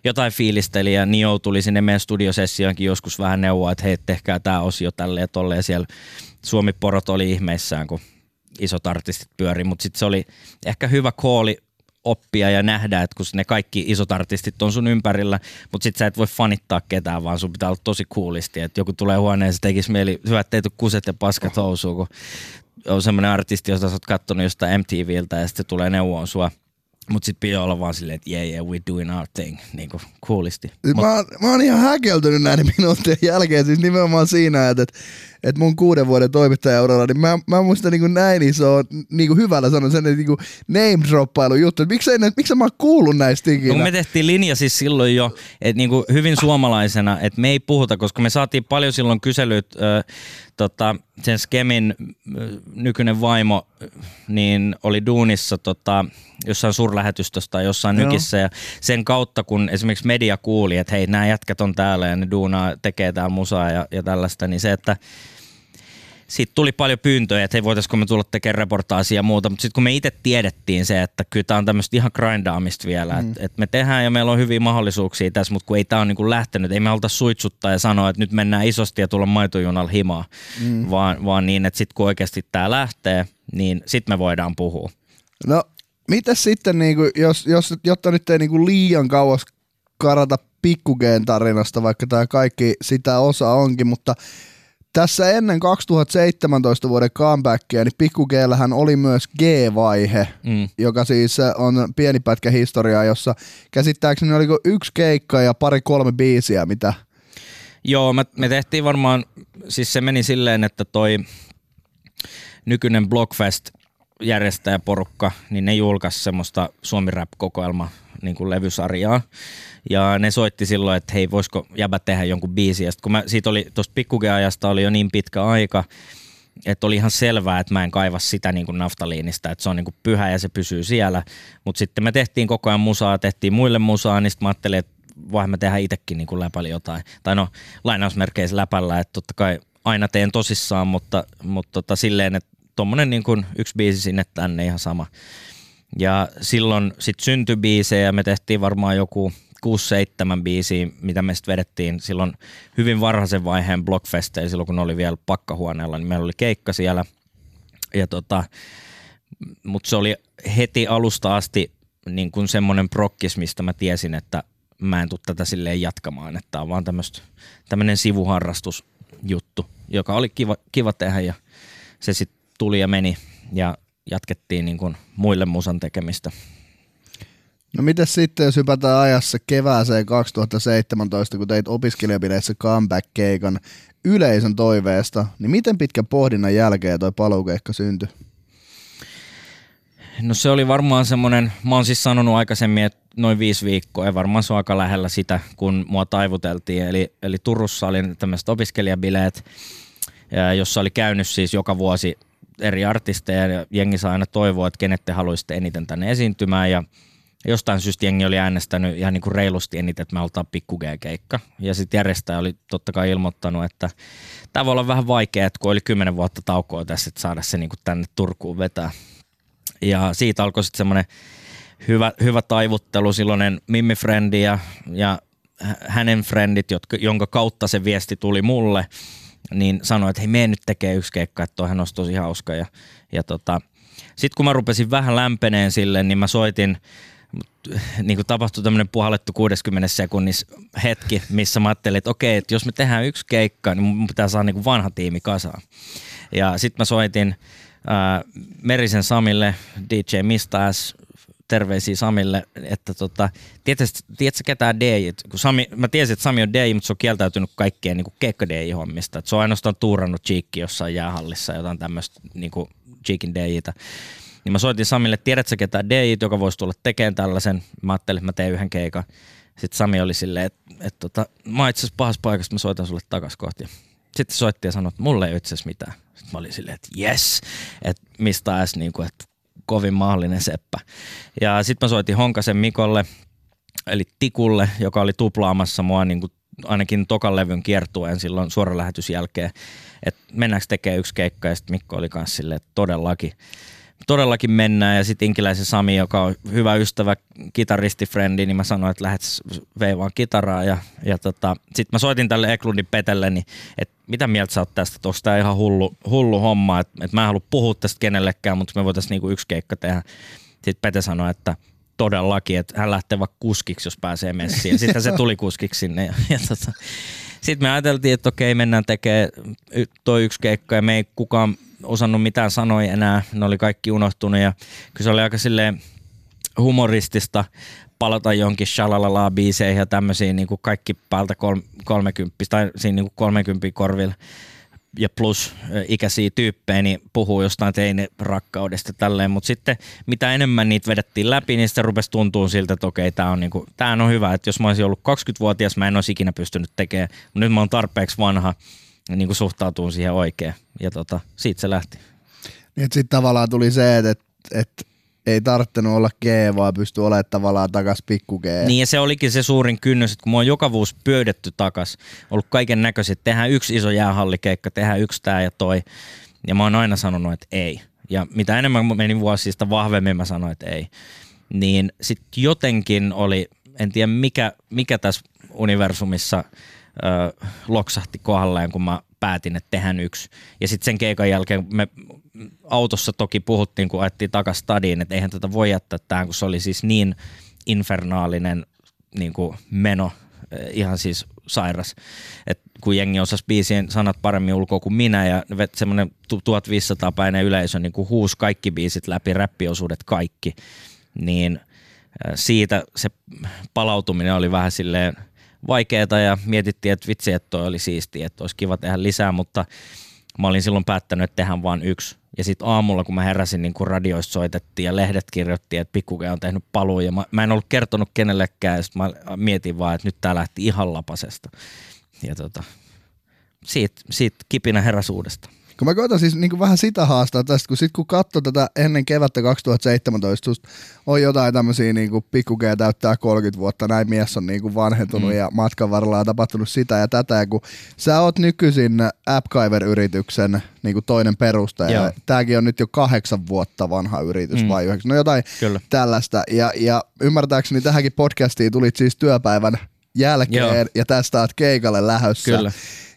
jotain fiilisteli ja Nio tuli sinne meidän studiosessioonkin joskus vähän neuvoa, että hei, tehkää tämä osio tälle ja tolle ja siellä Suomi-porot oli ihmeissään, kun isot artistit pyöri, mutta sitten se oli ehkä hyvä kooli oppia ja nähdä, että kun ne kaikki isot artistit on sun ympärillä, mutta sit sä et voi fanittaa ketään, vaan sun pitää olla tosi coolisti, että joku tulee huoneeseen, tekisi mieli, hyvä, ettei kuset ja paskat housuun, kun on semmoinen artisti, jota sä oot kattonut jostain MTVltä ja sitten tulee neuvoon sua. Mutta sitten pitää olla vaan silleen, että yeah, yeah, we're doing our thing, niin kuin coolisti. Mä, oon, mä oon ihan häkeltynyt näiden minuuttien jälkeen, siis nimenomaan siinä, että, että mun kuuden vuoden toimittajauralla, niin mä, mä muistan niin kuin näin iso, niin kuin hyvällä sanon sen, että niin kuin name droppailu juttu, että miksei, miksi mä oon kuullut näistä ikinä? No, me tehtiin linja siis silloin jo, että niin kuin hyvin suomalaisena, että me ei puhuta, koska me saatiin paljon silloin kyselyt, äh, tota, sen Skemin nykyinen vaimo, niin oli duunissa tota, jossain suurlähetystössä tai jossain Joo. nykissä ja sen kautta, kun esimerkiksi media kuuli, että hei, nämä jätkät on täällä ja ne duunaa, tekee täällä musaa ja, ja tällaista, niin se, että siitä tuli paljon pyyntöjä, että hei voitaisiko me tulla tekemään reportaasia ja muuta, mutta sitten kun me itse tiedettiin se, että kyllä tämä on tämmöistä ihan grindaamista vielä, mm. että et me tehdään ja meillä on hyviä mahdollisuuksia tässä, mutta kun ei tämä ole niinku lähtenyt, ei me haluta suitsuttaa ja sanoa, että nyt mennään isosti ja tulla maitojunalla himaa, mm. vaan, vaan niin, että sitten kun oikeasti tämä lähtee, niin sitten me voidaan puhua. No, mitä sitten, niinku, jos, jos, jotta nyt ei niinku liian kauas karata pikkugeen tarinasta, vaikka tämä kaikki sitä osa onkin, mutta tässä ennen 2017 vuoden comebackia, niin Pikku oli myös G-vaihe, mm. joka siis on pieni pätkä historiaa, jossa käsittääkseni oliko yksi keikka ja pari-kolme biisiä, mitä... Joo, me, me tehtiin varmaan, siis se meni silleen, että toi nykyinen Blockfest järjestäjäporukka, niin ne julkaisi semmoista Suomi Rap-kokoelma niin kuin levysarjaa. Ja ne soitti silloin, että hei, voisiko jäbä tehdä jonkun biisi. Ja kun mä, siitä oli, tuosta pikkukeajasta oli jo niin pitkä aika, että oli ihan selvää, että mä en kaiva sitä niin kuin naftaliinista, että se on niin kuin pyhä ja se pysyy siellä. Mutta sitten me tehtiin koko ajan musaa, tehtiin muille musaa, niin sitten mä ajattelin, että voihan mä tehdä itsekin niin kuin läpäli jotain. Tai no lainausmerkeissä läpällä, että totta kai aina teen tosissaan, mutta, mutta tota, silleen, että tuommoinen niin yksi biisi sinne tänne ihan sama. Ja silloin sitten syntyi biisejä, me tehtiin varmaan joku 6-7 biisiä, mitä me sitten vedettiin silloin hyvin varhaisen vaiheen Blockfesteillä, silloin kun oli vielä pakkahuoneella, niin meillä oli keikka siellä. Ja tota, mutta se oli heti alusta asti niin kuin semmoinen prokkis, mistä mä tiesin, että mä en tule tätä silleen jatkamaan, että on vaan tämmöinen sivuharrastusjuttu, joka oli kiva, kiva tehdä ja se sitten tuli ja meni ja jatkettiin niin kuin muille musan tekemistä. No mitä sitten, jos hypätään ajassa kevääseen 2017, kun teit opiskelijapileissä comeback-keikan yleisön toiveesta, niin miten pitkän pohdinnan jälkeen toi paluukeikka syntyi? No se oli varmaan semmoinen, mä oon siis sanonut aikaisemmin, että noin viisi viikkoa, ja varmaan se on aika lähellä sitä, kun mua taivuteltiin. Eli, eli Turussa oli tämmöiset opiskelijabileet, jossa oli käynyt siis joka vuosi eri artisteja, ja jengi saa aina toivoa, että kenet te haluaisitte eniten tänne esiintymään, ja jostain syystä jengi oli äänestänyt ihan niin kuin reilusti eniten, että me oltaan pikku keikka. Ja sitten järjestäjä oli totta kai ilmoittanut, että tämä voi olla vähän vaikea, että kun oli kymmenen vuotta taukoa tässä, että saada se niin kuin tänne Turkuun vetää. Ja siitä alkoi sitten semmoinen hyvä, hyvä taivuttelu, silloinen Mimmi Frendi ja, ja hänen frendit, jotka, jonka kautta se viesti tuli mulle, niin sanoi, että hei, me nyt tekee yksi keikka, että toihan olisi tosi hauska. Ja, ja tota, sitten kun mä rupesin vähän lämpeneen sille, niin mä soitin niin kuin tapahtui tämmöinen puhallettu 60 sekunnissa hetki, missä mä ajattelin, että okei, että jos me tehdään yksi keikka, niin mun pitää saada niin kuin vanha tiimi kasaan. Ja sitten mä soitin ää, Merisen Samille, DJ Mistas, terveisiä Samille, että tota, tiedätkö, tiedätkö ketään DJ? Kun Sami, mä tiesin, että Sami on DJ, mutta se on kieltäytynyt kaikkeen niin keikka DJ-hommista. se on ainoastaan tuurannut Cheekki jossain jäähallissa, jotain tämmöistä niin Cheekin DJtä. Niin mä soitin Samille, että tiedätkö ketään DJ, joka voisi tulla tekemään tällaisen. Mä ajattelin, että mä teen yhden keikan. Sitten Sami oli silleen, että, että, että tota, mä itse asiassa pahassa paikassa, mä soitan sulle takas kohti. sitten soitti ja sanoi, että mulle ei itse asiassa mitään. Sitten mä olin silleen, että yes, että mistä edes niin kuin, että kovin mahdollinen seppä. Ja sitten mä soitin Honkasen Mikolle, eli Tikulle, joka oli tuplaamassa mua niin kuin ainakin tokan levyn kiertueen silloin suoralähetys jälkeen, että mennäänkö tekemään yksi keikka ja sitten Mikko oli kanssa silleen, että todellakin todellakin mennään. Ja sitten Inkiläisen Sami, joka on hyvä ystävä, kitaristifrendi, niin mä sanoin, että lähdet veivaan kitaraa. Ja, ja tota, sitten mä soitin tälle Eklundin Petelle, niin, että mitä mieltä sä oot tästä, että onko tämä ihan hullu, hullu homma, että, että mä en halua puhua tästä kenellekään, mutta me voitaisiin niinku yksi keikka tehdä. Sitten Pete sanoi, että todellakin, että hän lähtee vaikka kuskiksi, jos pääsee messiin. Sitten se tuli kuskiksi sinne. Ja, ja tota, sitten me ajateltiin, että okei, mennään tekemään toi yksi keikka ja me ei kukaan osannut mitään sanoja enää, ne oli kaikki unohtunut ja kyllä se oli aika silleen humoristista palata jonkin shalalala biiseihin ja tämmöisiin niin kuin kaikki päältä kol- 30 tai siinä niin kuin 30 korvilla. Ja plus ikäisiä tyyppejä, niin puhuu jostain teini rakkaudesta tälleen, mutta sitten mitä enemmän niitä vedettiin läpi, niin sitten rupesi tuntua siltä, että okei, tämä on, niinku, tää on hyvä, että jos mä olisin ollut 20-vuotias, mä en olisi ikinä pystynyt tekemään, mutta nyt mä oon tarpeeksi vanha, niin kuin suhtautuu siihen oikein. Ja tota, siitä se lähti. Niin, sitten tavallaan tuli se, että, että, että ei tarvittanut olla G, vaan pystyi olemaan tavallaan takas pikku G. Niin ja se olikin se suurin kynnys, että kun mua on joka vuosi pyydetty takas, ollut kaiken näköiset, tehdään yksi iso jäähallikeikka, tehdään yksi tää ja toi. Ja mä oon aina sanonut, että ei. Ja mitä enemmän meni vuosista, vahvemmin mä sanoin, että ei. Niin sitten jotenkin oli, en tiedä mikä, mikä tässä universumissa – ö, loksahti kohdalleen, kun mä päätin, että tehdään yksi. Ja sitten sen keikan jälkeen me autossa toki puhuttiin, kun ajettiin takaisin stadiin, että eihän tätä voi jättää tähän, kun se oli siis niin infernaalinen niin kuin meno, ihan siis sairas. Et kun jengi osasi biisien sanat paremmin ulkoa kuin minä ja semmoinen 1500 päinen yleisö niin kuin huusi kaikki biisit läpi, räppiosuudet kaikki, niin siitä se palautuminen oli vähän silleen – vaikeaa ja mietittiin, että vitsi, että toi oli siistiä, että olisi kiva tehdä lisää, mutta mä olin silloin päättänyt, että tehdään vain yksi. Ja sitten aamulla, kun mä heräsin, niin kun radioista soitettiin ja lehdet kirjoitti, että Pikkuke on tehnyt paluu ja mä, mä en ollut kertonut kenellekään, ja mä mietin vaan, että nyt tää lähti ihan lapasesta. Ja tota, siitä, siitä kipinä heräsuudesta. Kun mä koitan siis niin vähän sitä haastaa tästä, kun sit kun katsoo tätä ennen kevättä 2017, on jotain tämmöisiä niin pikkukeja täyttää 30 vuotta, näin mies on niin kuin vanhentunut mm. ja matkan varrella on tapahtunut sitä ja tätä, ja kun sä oot nykyisin AppGyver-yrityksen niin kuin toinen perustaja, ja tääkin on nyt jo kahdeksan vuotta vanha yritys mm. vai yhdeksän, no jotain Kyllä. tällaista, ja, ja ymmärtääkseni tähänkin podcastiin tulit siis työpäivän jälkeen Joo. ja tästä oot keikalle lähössä. Kyllä.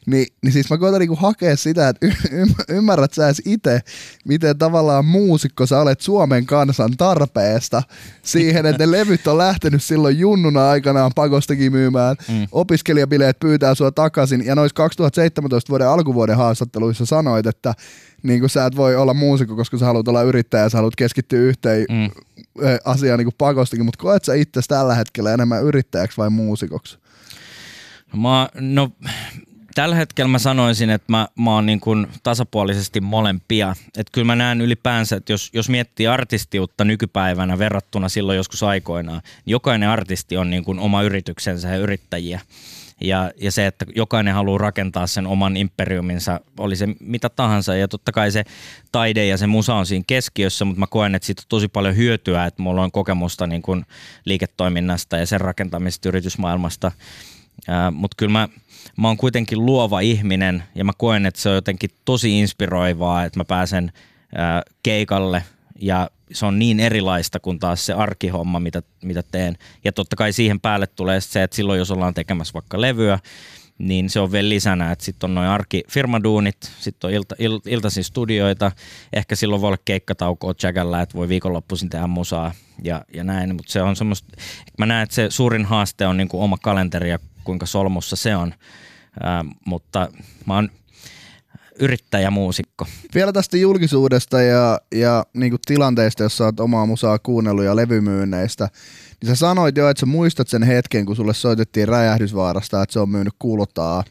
Niin, niin siis mä koitan niinku hakea sitä, että y- ymmärrät sä edes itse, miten tavallaan muusikko sä olet Suomen kansan tarpeesta siihen, että ne levyt on lähtenyt silloin junnuna aikanaan pakostakin myymään. Mm. Opiskelijabileet pyytää sua takaisin ja noissa 2017 vuoden alkuvuoden haastatteluissa sanoit, että niin kuin sä et voi olla muusikko, koska sä haluat olla yrittäjä ja sä haluat keskittyä yhteen mm. asiaan niin kuin pakostakin, mutta koet sä itse tällä hetkellä enemmän yrittäjäksi vai muusikoksi? Mä, no tällä hetkellä mä sanoisin, että mä, mä oon niin kuin tasapuolisesti molempia. Että kyllä mä näen ylipäänsä, että jos, jos miettii artistiutta nykypäivänä verrattuna silloin joskus aikoinaan, niin jokainen artisti on niin kuin oma yrityksensä ja yrittäjiä. Ja, ja se, että jokainen haluaa rakentaa sen oman imperiuminsa, oli se mitä tahansa. Ja totta kai se taide ja se musa on siinä keskiössä, mutta mä koen, että siitä on tosi paljon hyötyä, että mulla on kokemusta niin kuin liiketoiminnasta ja sen rakentamisesta yritysmaailmasta. Mutta kyllä mä mä oon kuitenkin luova ihminen ja mä koen, että se on jotenkin tosi inspiroivaa, että mä pääsen ää, keikalle ja se on niin erilaista kuin taas se arkihomma, mitä, mitä teen. Ja totta kai siihen päälle tulee se, että silloin jos ollaan tekemässä vaikka levyä, niin se on vielä lisänä, että sitten on noin arkifirmaduunit, sitten on ilta, il, iltaisin studioita, ehkä silloin voi olla keikkataukoa Jagalla, että voi viikonloppuisin tehdä musaa ja, ja näin, mutta se on semmoista, mä näen, että se suurin haaste on niin kuin oma kalenteri ja kuinka solmussa se on, Ää, mutta mä oon yrittäjämuusikko. Vielä tästä julkisuudesta ja, ja niin kuin tilanteesta, jossa olet omaa musaa kuunnellut ja levymyynneistä, niin sä sanoit jo, että sä muistat sen hetken, kun sulle soitettiin Räjähdysvaarasta, että se on myynyt kuulottaa.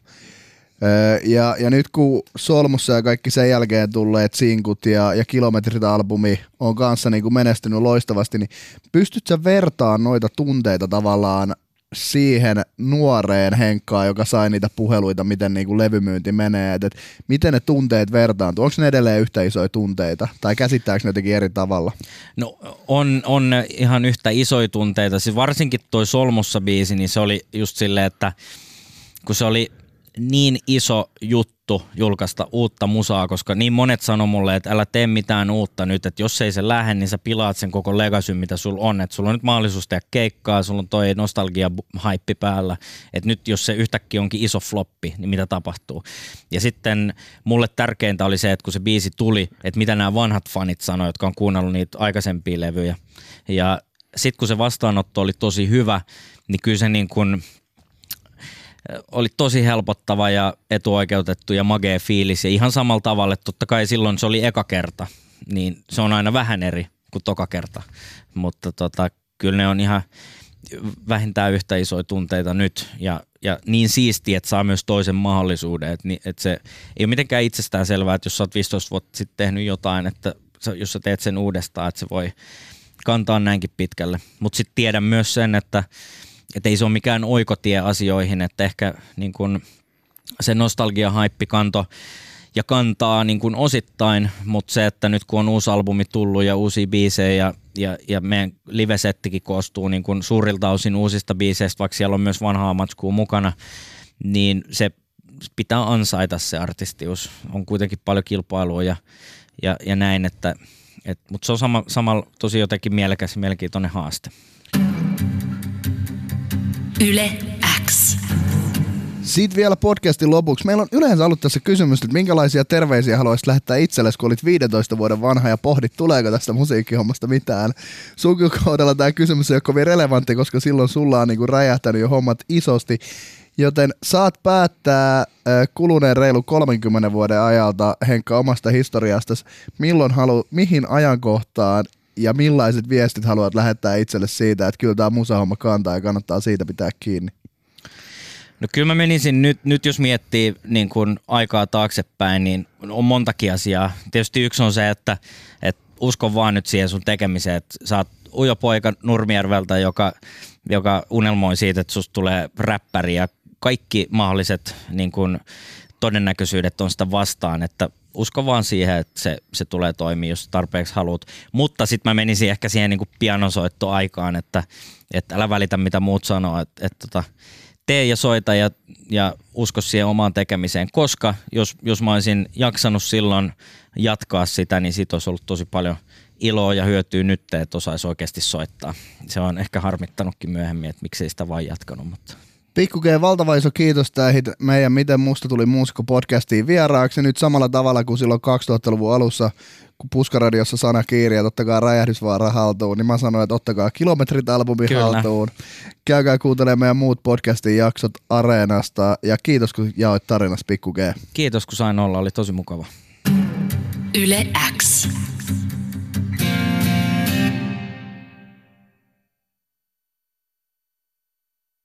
Ja, ja nyt kun Solmussa ja kaikki sen jälkeen tulleet sinkut ja, ja kilometrit-albumi on kanssa niin kuin menestynyt loistavasti, niin pystyt sä vertaan noita tunteita tavallaan siihen nuoreen Henkkaan, joka sai niitä puheluita, miten niinku levymyynti menee, että et miten ne tunteet vertaantuu? Onko ne edelleen yhtä isoja tunteita tai käsittääkö ne jotenkin eri tavalla? No on, on ihan yhtä isoja tunteita. Siis varsinkin toi Solmussa biisi, niin se oli just silleen, että kun se oli niin iso juttu julkaista uutta musaa, koska niin monet sanoi mulle, että älä tee mitään uutta nyt, että jos ei se lähde, niin sä pilaat sen koko legasyn, mitä sulla on. Että sulla on nyt mahdollisuus tehdä keikkaa, sulla on toi nostalgia haippi päällä, että nyt jos se yhtäkkiä onkin iso floppi, niin mitä tapahtuu. Ja sitten mulle tärkeintä oli se, että kun se biisi tuli, että mitä nämä vanhat fanit sanoivat, jotka on kuunnellut niitä aikaisempia levyjä. Ja sitten kun se vastaanotto oli tosi hyvä, niin kyllä se niin kuin – oli tosi helpottava ja etuoikeutettu ja magee fiilis ja ihan samalla tavalla, totta kai silloin se oli eka kerta, niin se on aina vähän eri kuin toka kerta, mutta tota, kyllä ne on ihan vähintään yhtä isoja tunteita nyt ja, ja niin siisti, että saa myös toisen mahdollisuuden, että, että se ei ole mitenkään itsestään selvää, että jos sä oot 15 vuotta sitten tehnyt jotain, että jos sä teet sen uudestaan, että se voi kantaa näinkin pitkälle, mutta sitten tiedän myös sen, että että ei se ole mikään oikotie asioihin, että ehkä niin kun se nostalgia-haippi kanto ja kantaa niin kuin osittain, mutta se, että nyt kun on uusi albumi tullut ja uusia biisejä ja, ja, ja meidän live-settikin koostuu niin kuin suurilta osin uusista biiseistä, vaikka siellä on myös vanhaa matskua mukana, niin se pitää ansaita se artistius. On kuitenkin paljon kilpailua ja, ja, ja näin, että, et, mutta se on sama, samalla tosi jotenkin mielekäs ja mielenkiintoinen haaste. Yle X. Sitten vielä podcastin lopuksi. Meillä on yleensä ollut tässä kysymys, että minkälaisia terveisiä haluaisit lähettää itsellesi, kun olit 15 vuoden vanha ja pohdit, tuleeko tästä musiikkihommasta mitään. Sun kohdalla tämä kysymys ei ole kovin relevantti, koska silloin sulla on niinku räjähtänyt jo hommat isosti. Joten saat päättää kuluneen reilu 30 vuoden ajalta, Henkka, omasta historiasta, milloin halu, mihin ajankohtaan ja millaiset viestit haluat lähettää itselle siitä, että kyllä tämä musahomma kantaa ja kannattaa siitä pitää kiinni? No kyllä mä menisin nyt, nyt jos miettii niin kun aikaa taaksepäin, niin on montakin asiaa. Tietysti yksi on se, että, että uskon vaan nyt siihen sun tekemiseen, että sä oot ujo poika Nurmijärveltä, joka, joka unelmoi siitä, että susta tulee räppäri ja kaikki mahdolliset niin kun, todennäköisyydet on sitä vastaan, että usko vaan siihen, että se, se tulee toimia, jos tarpeeksi haluat. Mutta sitten mä menisin ehkä siihen niin pianosoittoaikaan, että, että älä välitä mitä muut sanoo, että, että tota, tee ja soita ja, ja usko siihen omaan tekemiseen, koska jos, jos mä olisin jaksanut silloin jatkaa sitä, niin siitä olisi ollut tosi paljon iloa ja hyötyä nyt, että osaisi oikeasti soittaa. Se on ehkä harmittanutkin myöhemmin, että miksei sitä vain jatkanut, mutta Pikku G, valtava iso kiitos tähän meidän Miten musta tuli muusikko podcastiin vieraaksi. Nyt samalla tavalla kuin silloin 2000-luvun alussa, kun Puskaradiossa sana kiiri ja totta Räjähdysvaara haltuun, niin mä sanoin, että ottakaa kilometrit albumi Kyllä. haltuun. Käykää kuuntelemaan meidän muut podcastin jaksot Areenasta ja kiitos kun jaoit tarinas Pikku G. Kiitos kun sain olla, oli tosi mukava. Yle X.